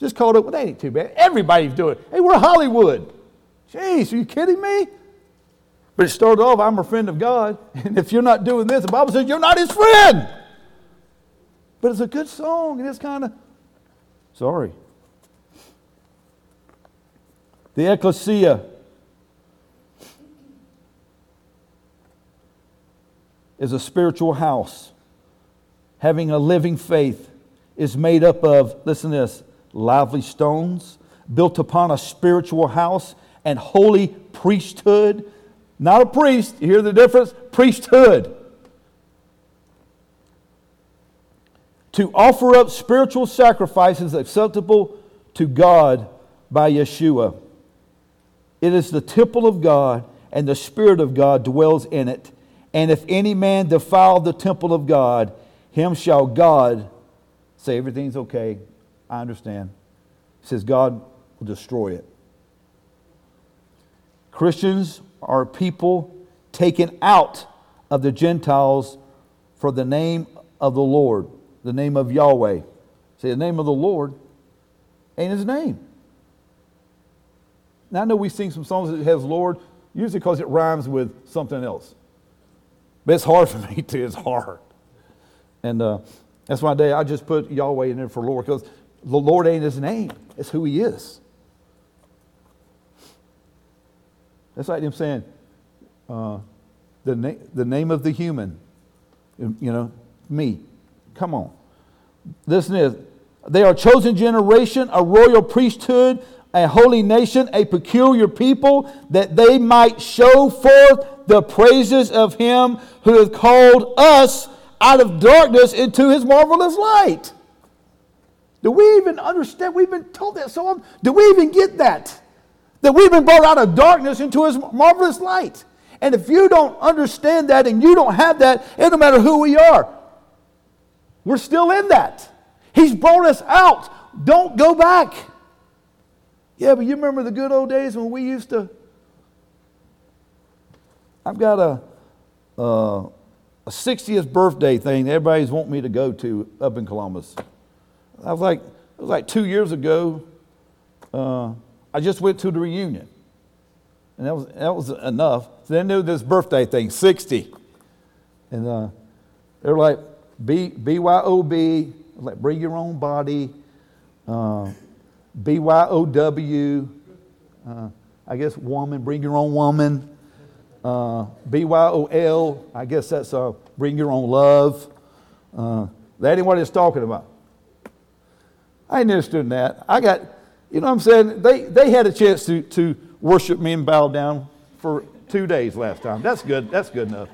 Just caught up. Well, that ain't too bad. Everybody's doing it. Hey, we're Hollywood. Jeez, are you kidding me? But it started off, I'm a friend of God. *laughs* And if you're not doing this, the Bible says you're not his friend. But it's a good song, and it's kind of, sorry. The ecclesia is a spiritual house. Having a living faith is made up of, listen to this, lively stones built upon a spiritual house and holy priesthood Not a priest. You hear the difference? Priesthood. To offer up spiritual sacrifices acceptable to God by Yeshua. It is the temple of God, and the Spirit of God dwells in it. And if any man defile the temple of God, him shall God say, Everything's okay. I understand. He says, God will destroy it. Christians are people taken out of the Gentiles for the name of the Lord, the name of Yahweh. Say, the name of the Lord ain't his name. Now, I know we sing some songs that has Lord, usually because it rhymes with something else. But it's hard *laughs* for me to, It's hard. And uh, that's why I just put Yahweh in there for Lord because the Lord ain't his name, it's who he is. That's like him saying, uh, the, na- the name of the human, you know, me. Come on. Listen this. They are a chosen generation, a royal priesthood, a holy nation, a peculiar people, that they might show forth the praises of him who has called us out of darkness into his marvelous light. Do we even understand? We've been told that so often. Do we even get that? That we've been brought out of darkness into his marvelous light. And if you don't understand that and you don't have that, it don't matter who we are. We're still in that. He's brought us out. Don't go back. Yeah, but you remember the good old days when we used to. I've got a, a 60th birthday thing that everybody's wanting me to go to up in Columbus. I was like, it was like two years ago. Uh, I just went to the reunion. And that was, that was enough. So they knew this birthday thing, 60. And uh, they're like, B, BYOB, like bring your own body. Uh, BYOW, uh, I guess woman, bring your own woman. Uh, BYOL, I guess that's uh, bring your own love. Uh, that ain't what it's talking about. I ain't interested in that. I got, you know what I'm saying? They, they had a chance to, to worship me and bow down for two days last time. That's good. That's good enough.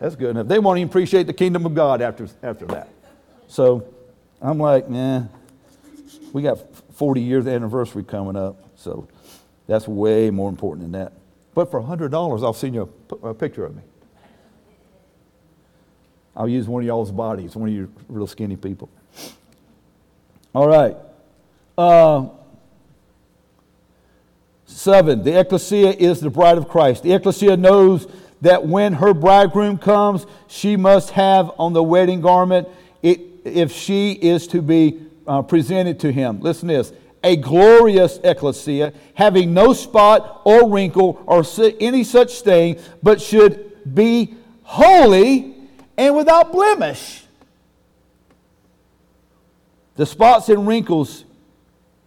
That's good enough. They won't even appreciate the kingdom of God after, after that. So I'm like, nah, we got 40 years anniversary coming up. So that's way more important than that. But for $100, I'll send you a, a picture of me. I'll use one of y'all's bodies, one of you real skinny people. All right. Uh, seven, the ecclesia is the bride of Christ. The ecclesia knows that when her bridegroom comes, she must have on the wedding garment it, if she is to be uh, presented to him. Listen to this a glorious ecclesia, having no spot or wrinkle or any such thing, but should be holy and without blemish. The spots and wrinkles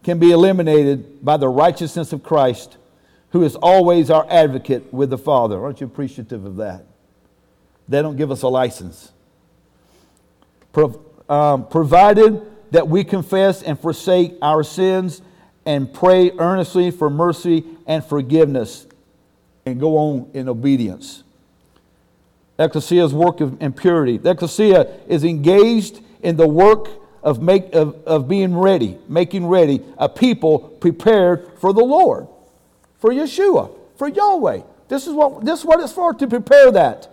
can be eliminated by the righteousness of Christ, who is always our advocate with the Father. Aren't you appreciative of that? They don't give us a license. Pro, um, provided that we confess and forsake our sins and pray earnestly for mercy and forgiveness and go on in obedience. Ecclesia's work of impurity. The ecclesia is engaged in the work of, make, of, of being ready, making ready a people prepared for the Lord, for Yeshua, for Yahweh. This is what, this is what it's for, to prepare that.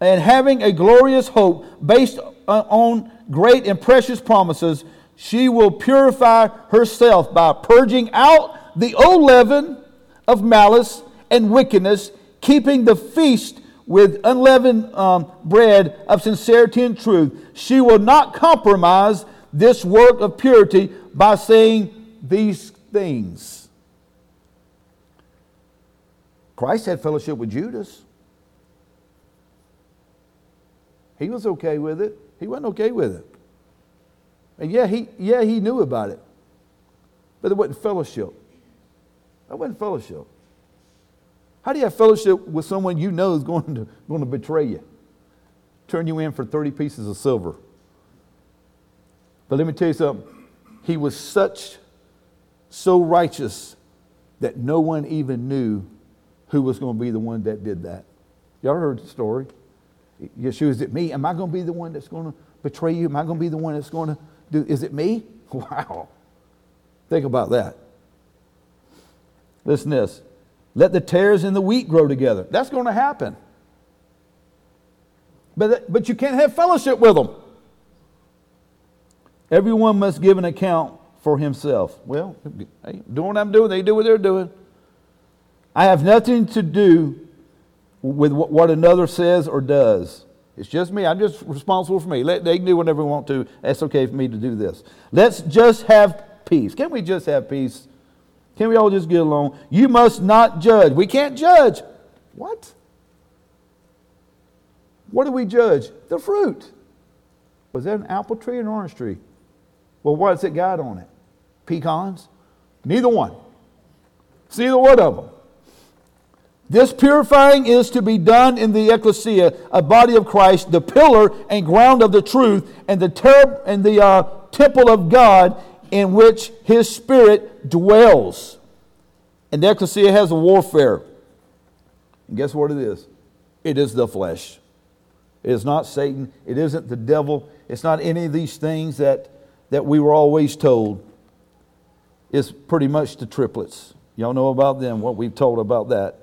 And having a glorious hope based on great and precious promises, she will purify herself by purging out the old leaven of malice and wickedness, keeping the feast with unleavened um, bread of sincerity and truth. She will not compromise this work of purity by saying these things. Christ had fellowship with Judas. He was okay with it. He wasn't okay with it. And yeah, he, yeah, he knew about it. But it wasn't fellowship. That wasn't fellowship. How do you have fellowship with someone you know is going to, going to betray you? Turn you in for 30 pieces of silver. But let me tell you something. He was such, so righteous that no one even knew who was going to be the one that did that. Y'all heard the story. Yeshua, is it me? Am I going to be the one that's going to betray you? Am I going to be the one that's going to do? Is it me? *laughs* Wow. Think about that. Listen this. Let the tares and the wheat grow together. That's going to happen. But, but you can't have fellowship with them. Everyone must give an account for himself. Well, hey, doing what I'm doing, they do what they're doing. I have nothing to do with what another says or does. It's just me. I'm just responsible for me. Let, they can do whatever they want to. That's okay for me to do this. Let's just have peace. Can't we just have peace? Can we all just get along? You must not judge. We can't judge. What? What do we judge? The fruit. Was that an apple tree or an orange tree? Well, what's it got on it? Pecans? Neither one. It's neither one of them. This purifying is to be done in the ecclesia, a body of Christ, the pillar and ground of the truth, and the, ter- and the uh, temple of God in which his spirit dwells. And the ecclesia has a warfare. And guess what it is? It is the flesh. It is not Satan. It isn't the devil. It's not any of these things that, that we were always told. is pretty much the triplets. Y'all know about them, what we've told about that.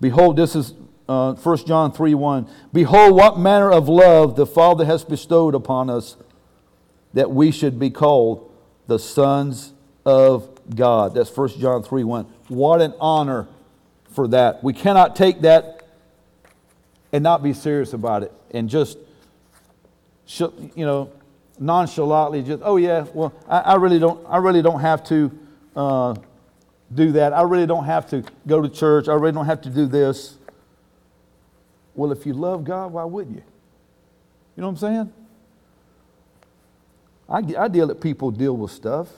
Behold, this is uh, 1 John 3 1. Behold, what manner of love the Father has bestowed upon us that we should be called the sons of God. That's 1 John 3 1. What an honor for that. We cannot take that and not be serious about it and just, you know, nonchalantly just, oh yeah, well, I, I really don't, I really don't have to uh, do that. I really don't have to go to church. I really don't have to do this. Well, if you love God, why wouldn't you? You know what I'm saying? I, I deal with people deal with stuff,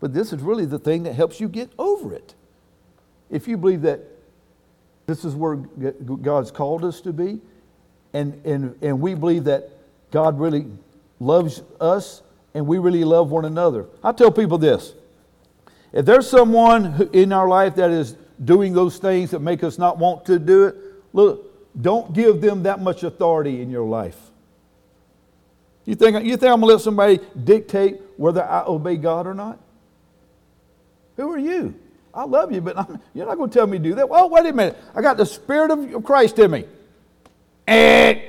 but this is really the thing that helps you get over it. If you believe that this is where God's called us to be, and, and, and we believe that God really loves us and we really love one another. I tell people this if there's someone in our life that is doing those things that make us not want to do it, look, don't give them that much authority in your life. You think, you think I'm going to let somebody dictate whether I obey God or not? Who are you? I love you, but I'm, you're not going to tell me to do that. Well, wait a minute. I got the Spirit of Christ in me. Eh.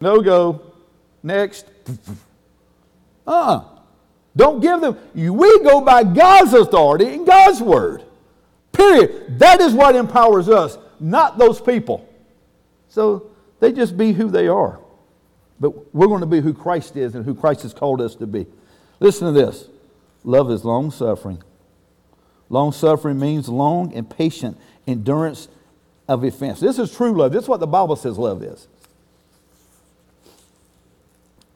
No go. Next. Uh uh don't give them. We go by God's authority and God's word. Period. That is what empowers us, not those people. So they just be who they are. But we're going to be who Christ is and who Christ has called us to be. Listen to this love is long suffering. Long suffering means long and patient endurance of offense. This is true love. This is what the Bible says love is.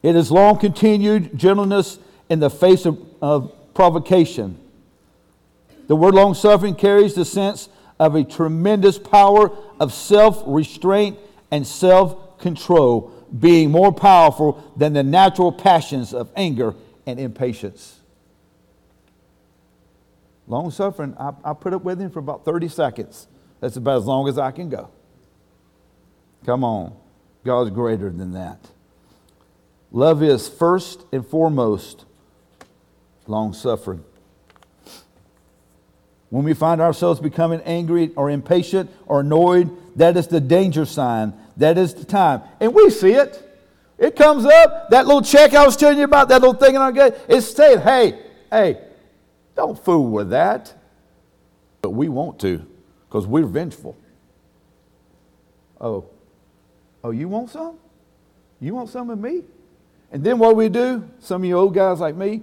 It is long continued gentleness in the face of, of provocation. The word long suffering carries the sense of a tremendous power of self restraint and self control, being more powerful than the natural passions of anger and impatience. Long suffering, I, I put up with him for about 30 seconds. That's about as long as I can go. Come on. God's greater than that. Love is first and foremost long suffering. When we find ourselves becoming angry or impatient or annoyed, that is the danger sign. That is the time. And we see it. It comes up. That little check I was telling you about, that little thing in our gut, it's saying, hey, hey, don't fool with that. But we want to because we're vengeful. Oh, oh, you want some? You want some of me? And then what we do, some of you old guys like me,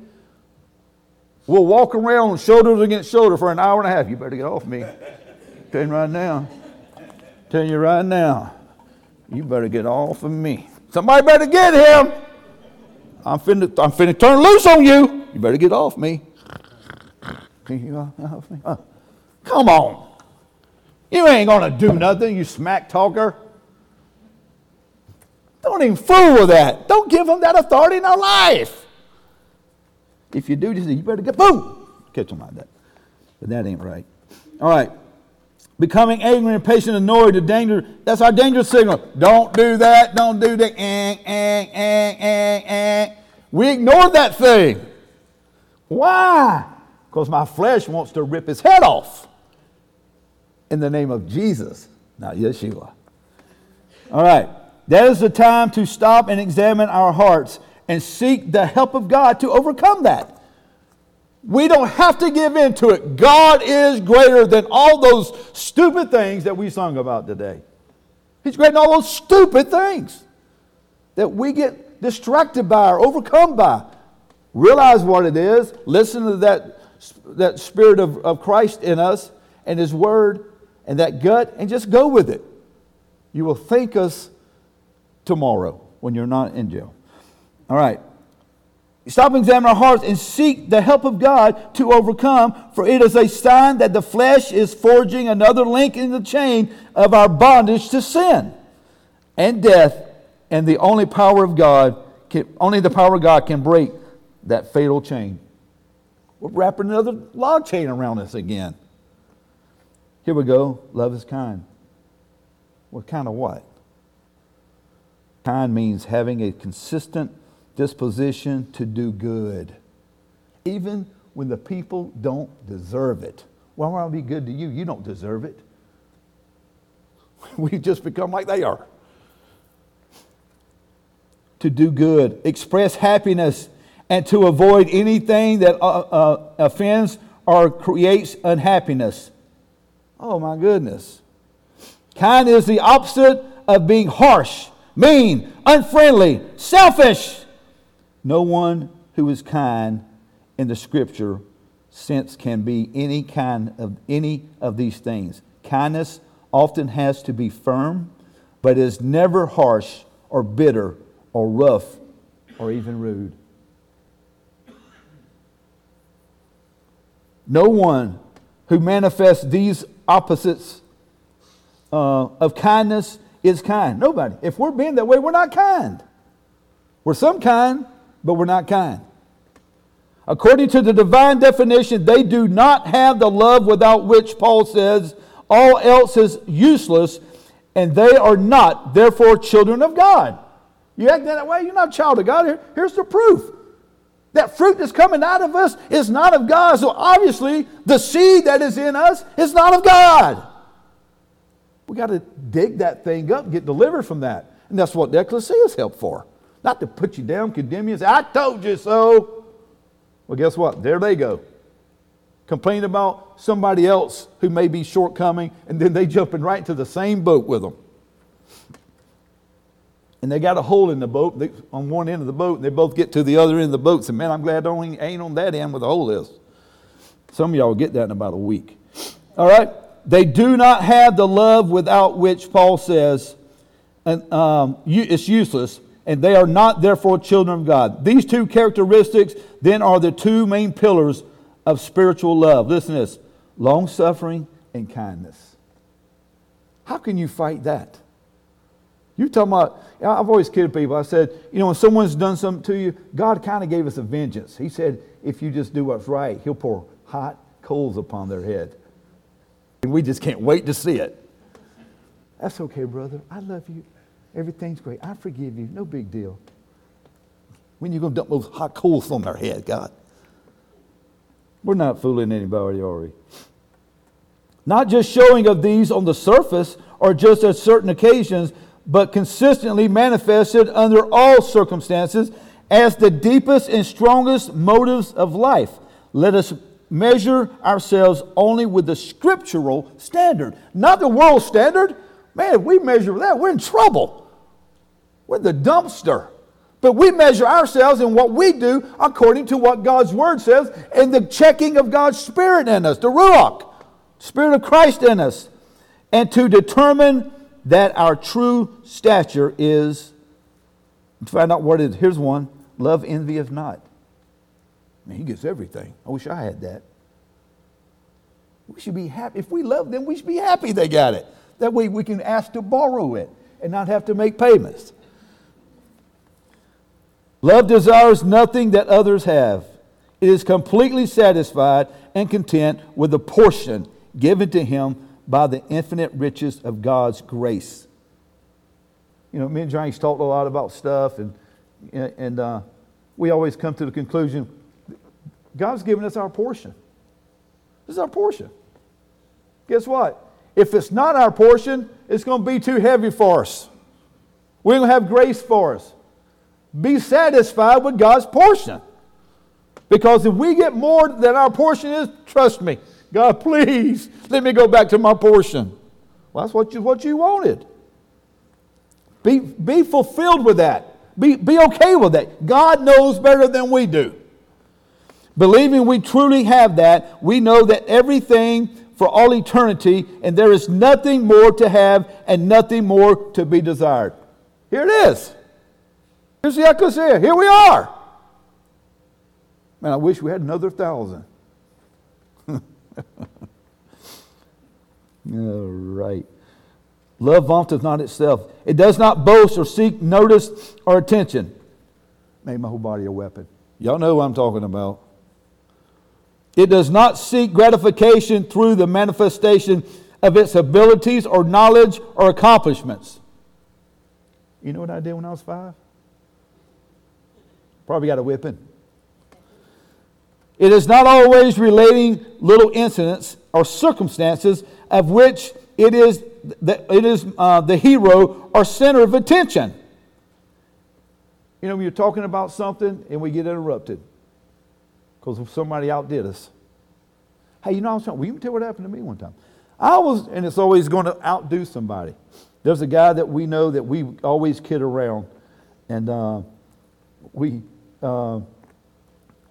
We'll walk around shoulders against shoulder for an hour and a half. You better get off me. *laughs* Tell you right now. Tell you right now. You better get off of me. Somebody better get him. I'm finna, I'm finna turn loose on you. You better get off me. Come on. You ain't gonna do nothing, you smack talker. Don't even fool with that. Don't give them that authority in our life. If you do you better get boom. Catch them like that. But that ain't right. All right. Becoming angry, impatient, annoyed, the danger, that's our danger signal. Don't do that, don't do that. Eh, eh, eh, eh, eh. We ignore that thing. Why? Because my flesh wants to rip his head off. In the name of Jesus, not Yeshua. All right. That is the time to stop and examine our hearts and seek the help of God to overcome that. We don't have to give in to it. God is greater than all those stupid things that we sung about today. He's greater than all those stupid things that we get distracted by or overcome by. Realize what it is. Listen to that, that spirit of, of Christ in us and His Word and that gut and just go with it. You will thank us tomorrow when you're not in jail. All right. Stop and examine our hearts and seek the help of God to overcome, for it is a sign that the flesh is forging another link in the chain of our bondage to sin and death, and the only power of God can, only the power of God can break that fatal chain. We're wrapping another log chain around us again. Here we go. Love is kind. Well, kind of what? Kind means having a consistent disposition to do good, even when the people don't deserve it. Why would I be good to you? You don't deserve it. *laughs* We just become like they are. To do good, express happiness, and to avoid anything that uh, uh, offends or creates unhappiness. Oh my goodness. Kind is the opposite of being harsh, mean, unfriendly, selfish. No one who is kind in the scripture sense can be any kind of any of these things. Kindness often has to be firm, but is never harsh or bitter or rough or even rude. No one who manifests these opposites uh, of kindness is kind. Nobody. If we're being that way, we're not kind. We're some kind, but we're not kind. According to the divine definition, they do not have the love without which Paul says all else is useless, and they are not, therefore, children of God. You act that way, you're not a child of God. Here, here's the proof. That fruit that's coming out of us is not of God. So obviously, the seed that is in us is not of God. We got to dig that thing up, get delivered from that. And that's what the is helped for. Not to put you down, condemn you, say, I told you so. Well, guess what? There they go. Complain about somebody else who may be shortcoming, and then they jumping right into the same boat with them. And they got a hole in the boat they, on one end of the boat, and they both get to the other end of the boat and say, Man, I'm glad I ain't on that end where the hole is. Some of y'all will get that in about a week. All right? They do not have the love without which Paul says and, um, it's useless and they are not therefore children of God. These two characteristics then are the two main pillars of spiritual love. Listen to this long suffering and kindness. How can you fight that? You talking about, I've always kidded people. I said, you know, when someone's done something to you, God kind of gave us a vengeance. He said, if you just do what's right, He'll pour hot coals upon their head. And we just can't wait to see it. That's okay, brother. I love you. Everything's great. I forgive you. No big deal. When you going to dump those hot coals on their head, God? We're not fooling anybody, are we? Not just showing of these on the surface or just at certain occasions, but consistently manifested under all circumstances as the deepest and strongest motives of life. Let us measure ourselves only with the scriptural standard, not the world standard. Man, if we measure that, we're in trouble. We're the dumpster. But we measure ourselves in what we do according to what God's Word says and the checking of God's Spirit in us, the Ruach, Spirit of Christ in us, and to determine that our true stature is, to find out what it is. Here's one love envieth not. I mean, he gets everything. I wish I had that. We should be happy. If we love them, we should be happy they got it. That way we can ask to borrow it and not have to make payments. Love desires nothing that others have. It is completely satisfied and content with the portion given to him by the infinite riches of God's grace. You know, me and James talked a lot about stuff, and, and uh, we always come to the conclusion God's given us our portion. This is our portion. Guess what? If it's not our portion, it's going to be too heavy for us. We're going to have grace for us. Be satisfied with God's portion. Because if we get more than our portion is, trust me, God, please let me go back to my portion. Well, that's what you, what you wanted. Be, be fulfilled with that. Be, be okay with that. God knows better than we do. Believing we truly have that, we know that everything for all eternity, and there is nothing more to have and nothing more to be desired. Here it is. Here's the ecclesia. Here we are. Man, I wish we had another thousand. *laughs* All right. Love vaunteth not itself. It does not boast or seek notice or attention. Made my whole body a weapon. Y'all know what I'm talking about. It does not seek gratification through the manifestation of its abilities or knowledge or accomplishments. You know what I did when I was five? Probably got a whipping. It is not always relating little incidents or circumstances of which it is the, it is, uh, the hero or center of attention. You know, when you're talking about something and we get interrupted because somebody outdid us. Hey, you know, I was trying, well, you can tell what happened to me one time. I was, and it's always going to outdo somebody. There's a guy that we know that we always kid around, and uh, we uh,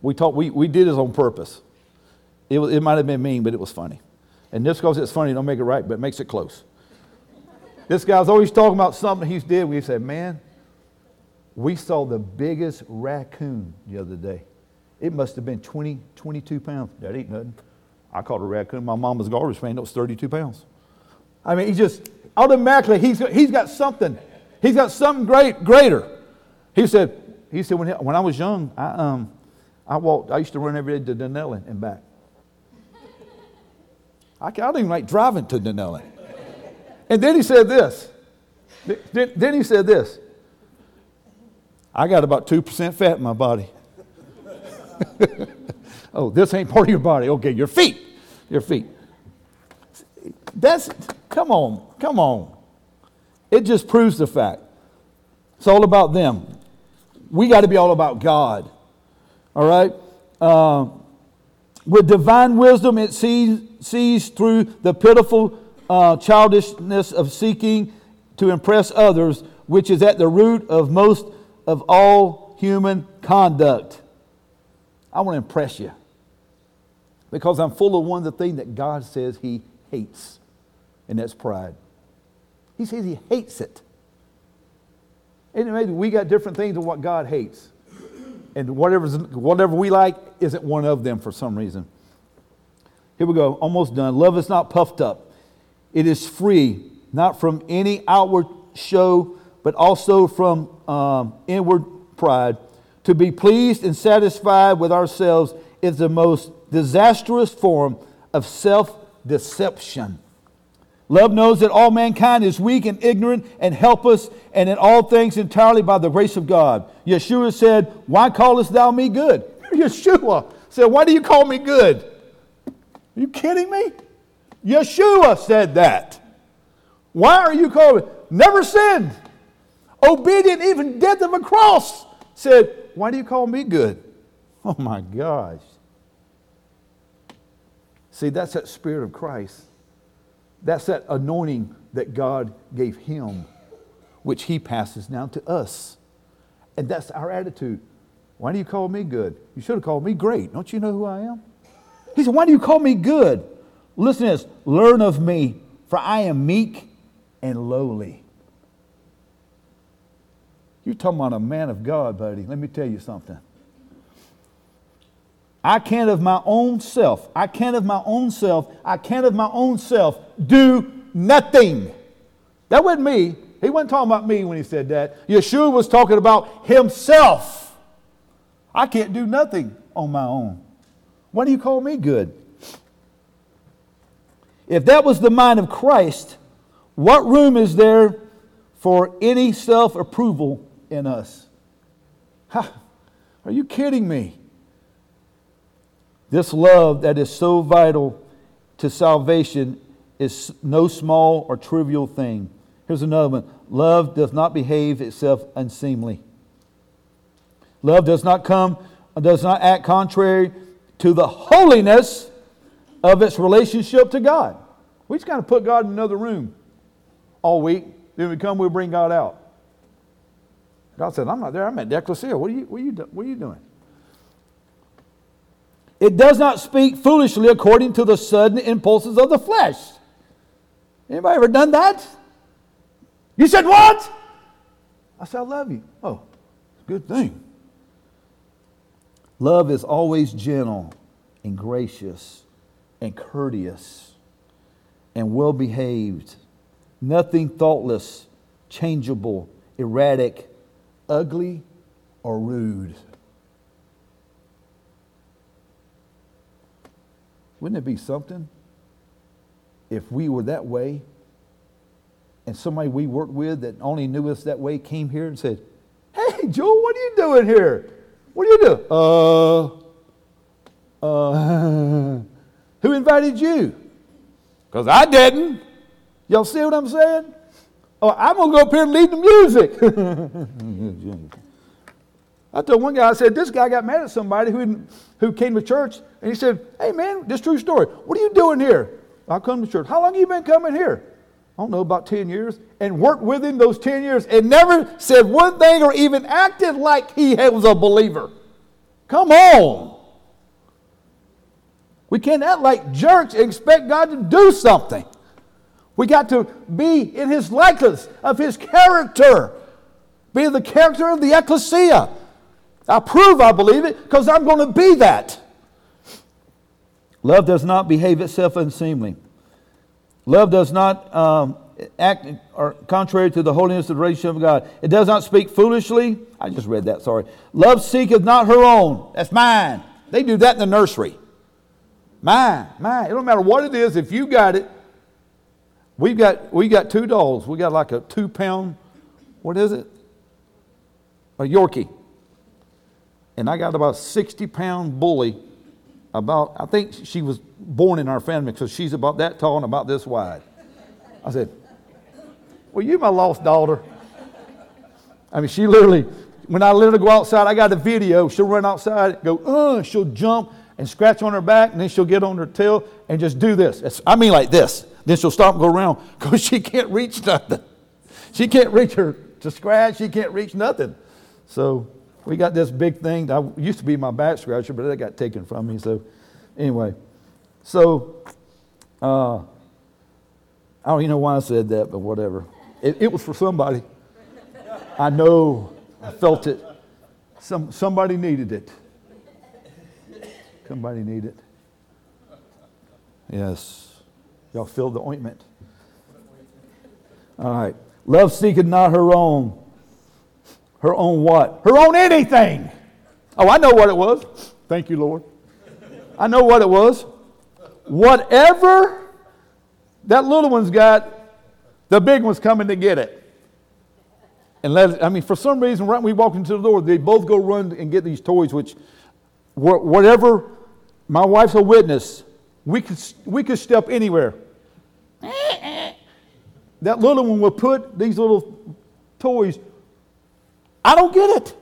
we talked. We, we did this on purpose. It, it might have been mean, but it was funny. And just because it's funny, don't make it right, but it makes it close. this guy's always talking about something he's did. We said, man, we saw the biggest raccoon the other day. It must have been 20, 22 pounds. That ain't nothing. I caught a raccoon. My mama's garbage man. That was 32 pounds. I mean, he just automatically he's got, he's got something. He's got something great greater. He said. He said when, he, when I was young, I um I walked. I used to run every day to Denellen and back. I, I don't even like driving to Denellen. And then he said this. Then, then he said this. I got about 2% fat in my body. *laughs* oh, this ain't part of your body. Okay, your feet. Your feet. That's, come on, come on. It just proves the fact. It's all about them. We got to be all about God. All right? Uh, with divine wisdom, it sees, sees through the pitiful uh, childishness of seeking to impress others, which is at the root of most of all human conduct. I want to impress you because I'm full of one of the things that God says He hates, and that's pride. He says He hates it. And maybe we got different things of what God hates. And whatever's, whatever we like isn't one of them for some reason. Here we go, almost done. Love is not puffed up, it is free, not from any outward show, but also from um, inward pride. To be pleased and satisfied with ourselves is the most disastrous form of self deception. Love knows that all mankind is weak and ignorant and helpless, and in all things entirely by the grace of God. Yeshua said, Why callest thou me good? *laughs* Yeshua said, Why do you call me good? Are you kidding me? Yeshua said that. Why are you calling? Never sinned. Obedient, even death of a cross. Said, Why do you call me good? *laughs* Oh my gosh. See, that's that Spirit of Christ that's that anointing that God gave him, which he passes now to us. And that's our attitude. Why do you call me good? You should have called me great. Don't you know who I am? He said, Why do you call me good? Listen to this learn of me, for I am meek and lowly. You're talking about a man of God, buddy. Let me tell you something. I can't of my own self, I can't of my own self, I can't of my own self do nothing. That wasn't me. He wasn't talking about me when he said that. Yeshua was talking about himself. I can't do nothing on my own. Why do you call me good? If that was the mind of Christ, what room is there for any self approval in us? Ha, are you kidding me? This love that is so vital to salvation is no small or trivial thing. Here's another one love does not behave itself unseemly. Love does not come, does not act contrary to the holiness of its relationship to God. We just kind of put God in another room all week. Then we come, we bring God out. God said, I'm not there. I'm at ecclesia. What what what are you doing? It does not speak foolishly according to the sudden impulses of the flesh. Anybody ever done that? You said what? I said, I love you. Oh, good thing. Love is always gentle and gracious and courteous and well behaved, nothing thoughtless, changeable, erratic, ugly, or rude. Wouldn't it be something if we were that way and somebody we worked with that only knew us that way came here and said, Hey, Joel, what are you doing here? What are you doing? Uh, uh, *laughs* who invited you? Because I didn't. Y'all see what I'm saying? Oh, I'm going to go up here and lead the music. *laughs* *laughs* I told one guy, I said, this guy got mad at somebody who, who came to church, and he said, hey, man, this true story. What are you doing here? I come to church. How long have you been coming here? I don't know, about 10 years, and worked with him those 10 years and never said one thing or even acted like he was a believer. Come on. We can't act like jerks and expect God to do something. We got to be in his likeness of his character, be the character of the ecclesia. I prove I believe it because I'm going to be that. Love does not behave itself unseemly. Love does not um, act or contrary to the holiness of the relationship of God. It does not speak foolishly. I just read that, sorry. Love seeketh not her own. That's mine. They do that in the nursery. Mine, mine. It don't matter what it is, if you got it. We've got we've got two dogs. We got like a two pound, what is it? A Yorkie. And I got about a 60 pound bully about, I think she was born in our family because she's about that tall and about this wide. I said, Well, you my lost daughter. I mean, she literally, when I let her go outside, I got a video. She'll run outside, go, uh, she'll jump and scratch on her back, and then she'll get on her tail and just do this. It's, I mean, like this. Then she'll stop and go around *laughs* because she can't reach nothing. She can't reach her to scratch, she can't reach nothing. So we got this big thing. I used to be my back scratcher, but that got taken from me. So, anyway, so uh, I don't even know why I said that, but whatever. It, it was for somebody. I know. I felt it. Some, somebody needed it. Somebody needed it. Yes. Y'all feel the ointment. All right. Love seeketh not her own her own what? Her own anything. Oh, I know what it was. Thank you, Lord. I know what it was. Whatever that little one's got, the big one's coming to get it. And let it, I mean, for some reason, right when we walk into the door, they both go run and get these toys, which, whatever, my wife's a witness. We could, we could step anywhere. That little one will put these little toys I don't get it.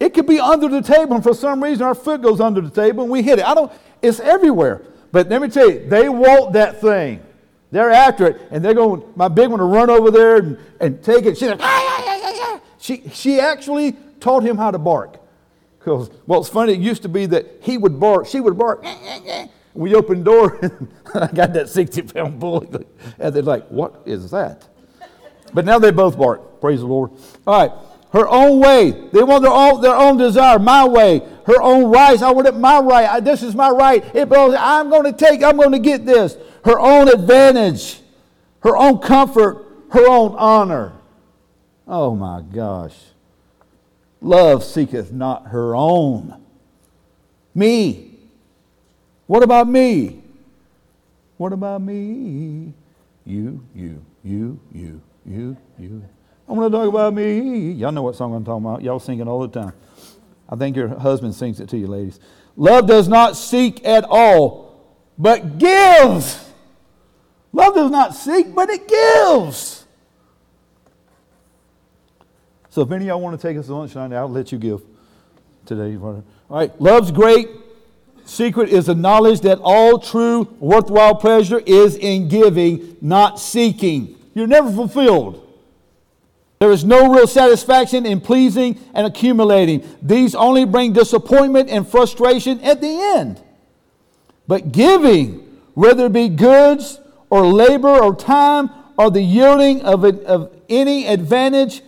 It could be under the table, and for some reason our foot goes under the table and we hit it. I don't, it's everywhere. But let me tell you, they want that thing. They're after it, and they're going, my big one to run over there and, and take it. She's like, ah, yeah, yeah, yeah. She, she actually taught him how to bark. Because, well, it's funny, it used to be that he would bark, she would bark. *laughs* We opened the door, *laughs* and I got that 60 pound bully. *laughs* And they're like, what is that? But now they both bark. Praise the Lord. All right. Her own way. They want their own, their own desire. My way. Her own rights. I want it my right. I, this is my right. It belongs. I'm going to take. I'm going to get this. Her own advantage. Her own comfort. Her own honor. Oh my gosh. Love seeketh not her own. Me. What about me? What about me? You, you, you, you, you, you. I want to talk about me. Y'all know what song I'm talking about. Y'all sing it all the time. I think your husband sings it to you, ladies. Love does not seek at all, but gives. Love does not seek, but it gives. So if any of y'all want to take us to lunch tonight, I'll let you give today. All right. Love's great secret is the knowledge that all true, worthwhile pleasure is in giving, not seeking. You're never fulfilled. There is no real satisfaction in pleasing and accumulating. These only bring disappointment and frustration at the end. But giving, whether it be goods or labor or time or the yielding of, a, of any advantage,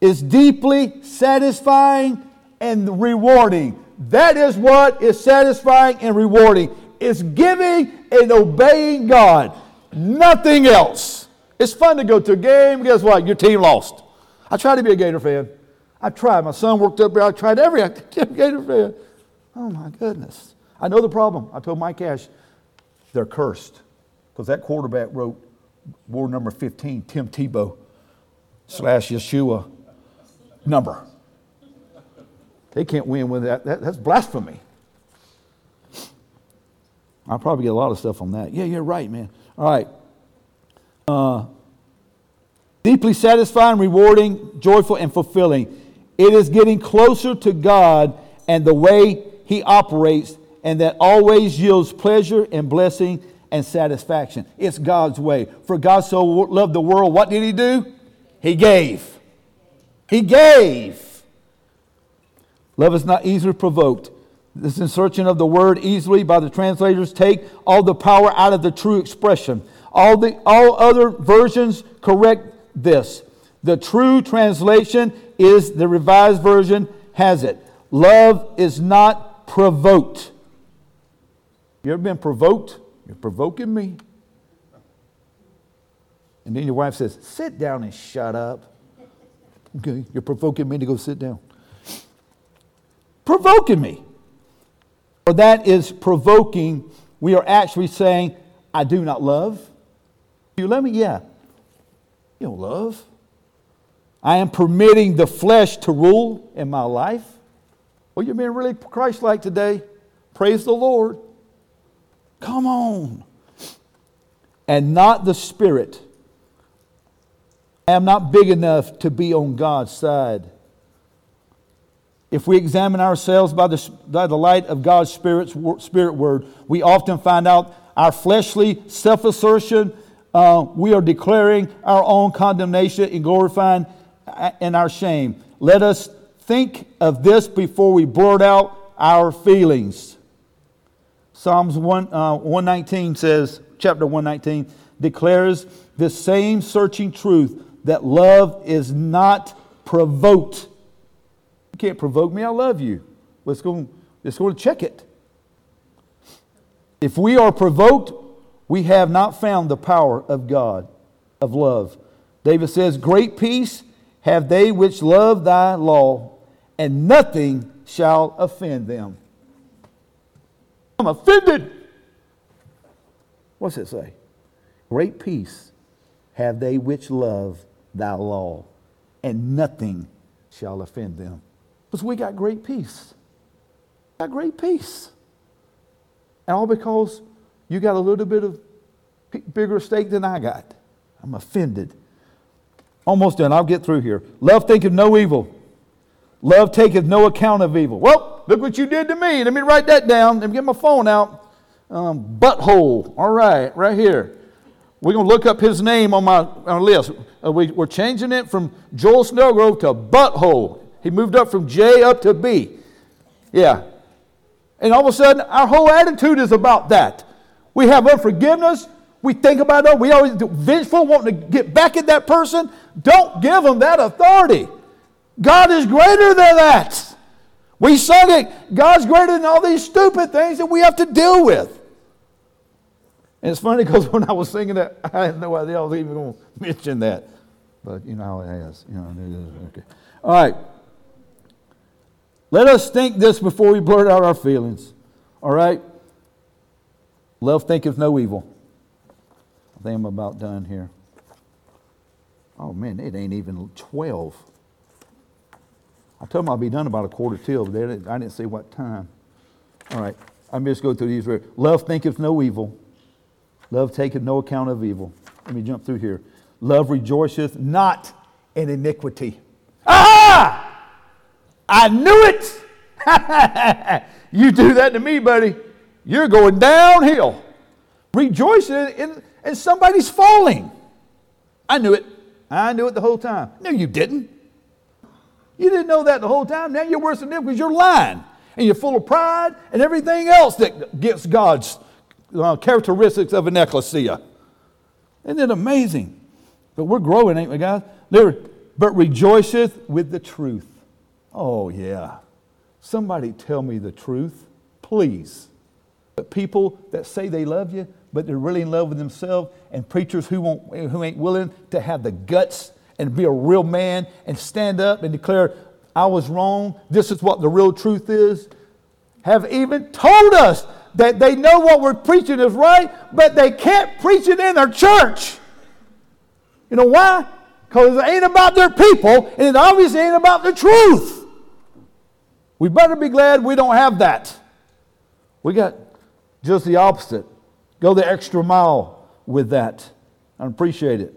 is deeply satisfying and rewarding. That is what is satisfying and rewarding. It's giving and obeying God. Nothing else. It's fun to go to a game. Guess what? Your team lost. I tried to be a Gator fan. I tried. My son worked up there. I tried every *laughs* Gator fan. Oh my goodness. I know the problem. I told Mike Cash, they're cursed. Because that quarterback wrote war number 15, Tim Tebow slash Yeshua number. They can't win with that. that that's blasphemy. I'll probably get a lot of stuff on that. Yeah, you're right, man. All right. Uh, deeply satisfying, rewarding, joyful, and fulfilling. It is getting closer to God and the way He operates, and that always yields pleasure and blessing and satisfaction. It's God's way. For God so loved the world, what did He do? He gave. He gave. Love is not easily provoked. This insertion of the word easily by the translators take all the power out of the true expression. All, the, all other versions correct this. The true translation is the revised version has it. Love is not provoked. You ever been provoked? You're provoking me. And then your wife says, Sit down and shut up. Okay, you're provoking me to go sit down provoking me. Or that is provoking. We are actually saying, I do not love. You let me? Yeah. You don't love. I am permitting the flesh to rule in my life. Well, you're being really Christ like today. Praise the Lord. Come on. And not the Spirit. I am not big enough to be on God's side. If we examine ourselves by the, by the light of God's Spirit's, Spirit Word, we often find out our fleshly self assertion, uh, we are declaring our own condemnation and glorifying in uh, our shame. Let us think of this before we blurt out our feelings. Psalms 1, uh, 119 says, chapter 119, declares the same searching truth that love is not provoked you can't provoke me. I love you. Let's go, let's go check it. If we are provoked, we have not found the power of God, of love. David says, Great peace have they which love thy law, and nothing shall offend them. I'm offended. What's it say? Great peace have they which love thy law, and nothing shall offend them. Because we got great peace. Got great peace. And all because you got a little bit of bigger stake than I got. I'm offended. Almost done. I'll get through here. Love thinketh no evil. Love taketh no account of evil. Well, look what you did to me. Let me write that down. Let me get my phone out. Um, butthole. All right, right here. We're going to look up his name on my, on list. Uh, we, are changing it from Joel Snellgrove to Butthole. He moved up from J up to B. Yeah. And all of a sudden, our whole attitude is about that. We have unforgiveness. We think about it. We always do vengeful, wanting to get back at that person. Don't give them that authority. God is greater than that. We sung it. God's greater than all these stupid things that we have to deal with. And it's funny because *laughs* when I was singing that, I had no idea I was even going to mention that. But you know how it has. You know, it is. okay. All right. Let us think this before we blurt out our feelings. All right? Love thinketh no evil. I think I'm about done here. Oh man, it ain't even 12. I told them I'll be done about a quarter till, but I didn't say what time. All right, I'm just go through these. Love thinketh no evil. Love taketh no account of evil. Let me jump through here. Love rejoiceth not in iniquity. Ah! I knew it! *laughs* you do that to me, buddy. You're going downhill. Rejoicing in, in somebody's falling. I knew it. I knew it the whole time. No, you didn't. You didn't know that the whole time. Now you're worse than them because you're lying. And you're full of pride and everything else that gets God's uh, characteristics of an ecclesia. Isn't it amazing? But we're growing, ain't we, guys? There, but rejoiceth with the truth. Oh, yeah. Somebody tell me the truth, please. But people that say they love you, but they're really in love with themselves, and preachers who, won't, who ain't willing to have the guts and be a real man and stand up and declare, I was wrong, this is what the real truth is, have even told us that they know what we're preaching is right, but they can't preach it in their church. You know why? Because it ain't about their people, and it obviously ain't about the truth. We better be glad we don't have that. We got just the opposite. Go the extra mile with that. I appreciate it.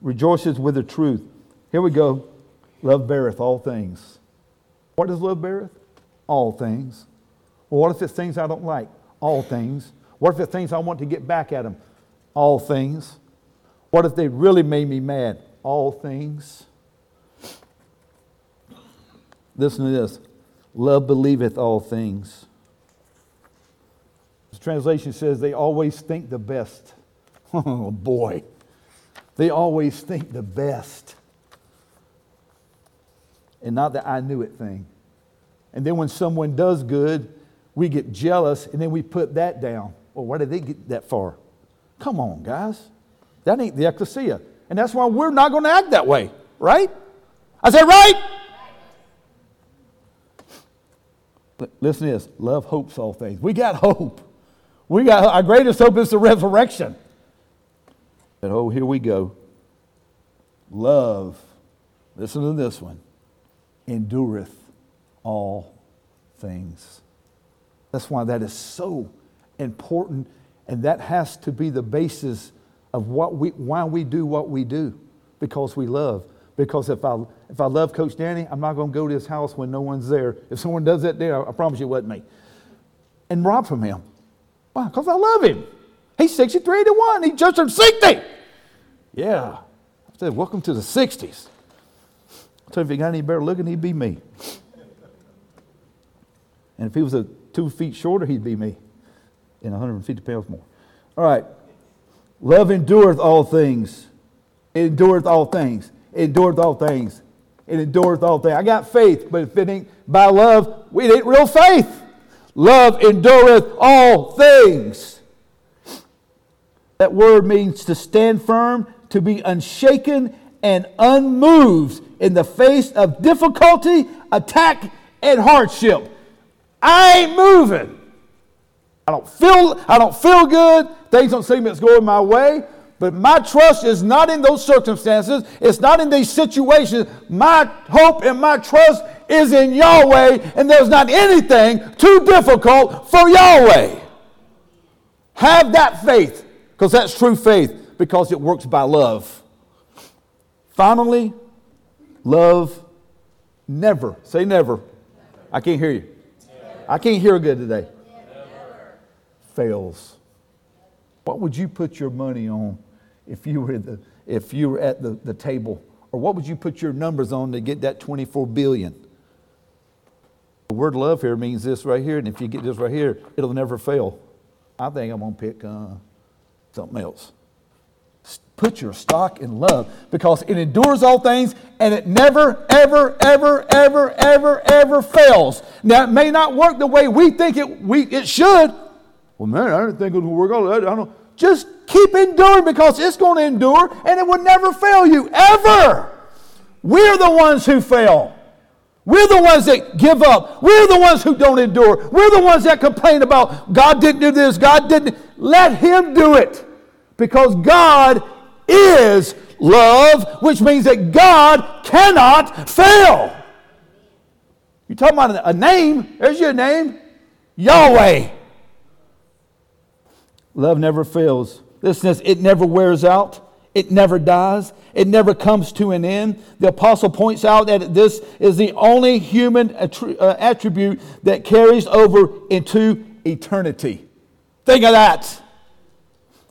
Rejoices with the truth. Here we go. Love beareth all things. What does love beareth? All things. Well, what if it's things I don't like? All things. What if it's things I want to get back at them? All things. What if they really made me mad? All things. Listen to this. Love believeth all things. Translation says they always think the best. *laughs* Oh boy. They always think the best. And not the I knew it thing. And then when someone does good, we get jealous and then we put that down. Well, why did they get that far? Come on, guys. That ain't the ecclesia. And that's why we're not going to act that way, right? I said, right? Listen to this love hopes all things. We got hope. We got our greatest hope is the resurrection. And oh, here we go. Love, listen to this one, endureth all things. That's why that is so important, and that has to be the basis of what we, why we do what we do, because we love. Because if I, if I love Coach Danny, I'm not going to go to his house when no one's there. If someone does that there, I promise you it wasn't me. And rob from him. Why? Because I love him. He's 63 to 1. He just turned 60. Yeah. I said, welcome to the 60s. So if he got any better looking, he'd be me. And if he was a two feet shorter, he'd be me and 150 pounds more. All right. Love endureth all things. It endureth all things. It endureth all things. It endureth all things. I got faith, but if it ain't by love, it ain't real faith. Love endureth all things. That word means to stand firm, to be unshaken and unmoved in the face of difficulty, attack, and hardship. I ain't moving. I don't feel, I don't feel good. Things don't seem it's going my way. But my trust is not in those circumstances. It's not in these situations. My hope and my trust is in Yahweh, and there's not anything too difficult for Yahweh. Have that faith, because that's true faith, because it works by love. Finally, love never, say never. I can't hear you. I can't hear good today. Fails. What would you put your money on if you were, the, if you were at the, the table? Or what would you put your numbers on to get that 24 billion? The word love here means this right here, and if you get this right here, it'll never fail. I think I'm going to pick uh, something else. Put your stock in love because it endures all things and it never, ever, ever, ever, ever, ever fails. Now, it may not work the way we think it, we, it should. Well, man, I didn't think it would work out. I don't. Just keep enduring because it's going to endure and it will never fail you, ever. We're the ones who fail. We're the ones that give up. We're the ones who don't endure. We're the ones that complain about God didn't do this, God didn't. Let Him do it. Because God is love, which means that God cannot fail. You're talking about a name. There's your name Yahweh. Love never fails. Listen, it never wears out. It never dies. It never comes to an end. The apostle points out that this is the only human uh, attribute that carries over into eternity. Think of that.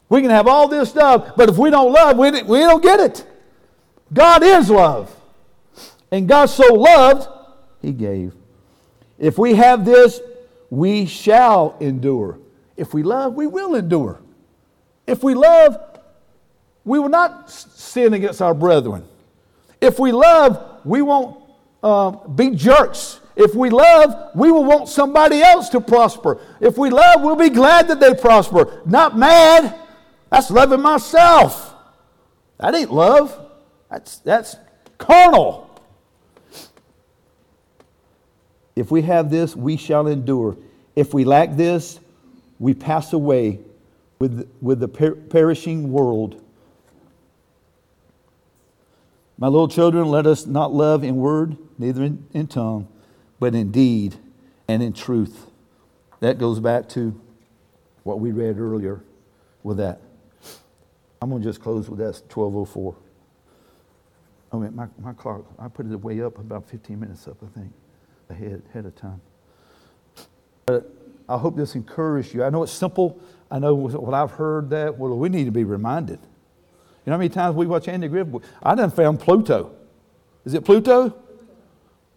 We can have all this stuff, but if we don't love, we don't get it. God is love. And God so loved, He gave. If we have this, we shall endure. If we love, we will endure. If we love, we will not sin against our brethren. If we love, we won't uh, be jerks. If we love, we will want somebody else to prosper. If we love, we'll be glad that they prosper, not mad. That's loving myself. That ain't love. That's, that's carnal. If we have this, we shall endure. If we lack this, we pass away with, with the per- perishing world. My little children, let us not love in word, neither in, in tongue, but in deed and in truth. That goes back to what we read earlier with that. I'm going to just close with that 1204. I mean, my, my clock, I put it way up, about 15 minutes up, I think, ahead, ahead of time. But I hope this encouraged you. I know it's simple. I know what I've heard that. Well, we need to be reminded. You know how many times we watch Andy Griffith? I done found Pluto. Is it Pluto?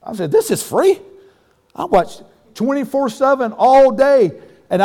I said, this is free. I watched 24 7 all day.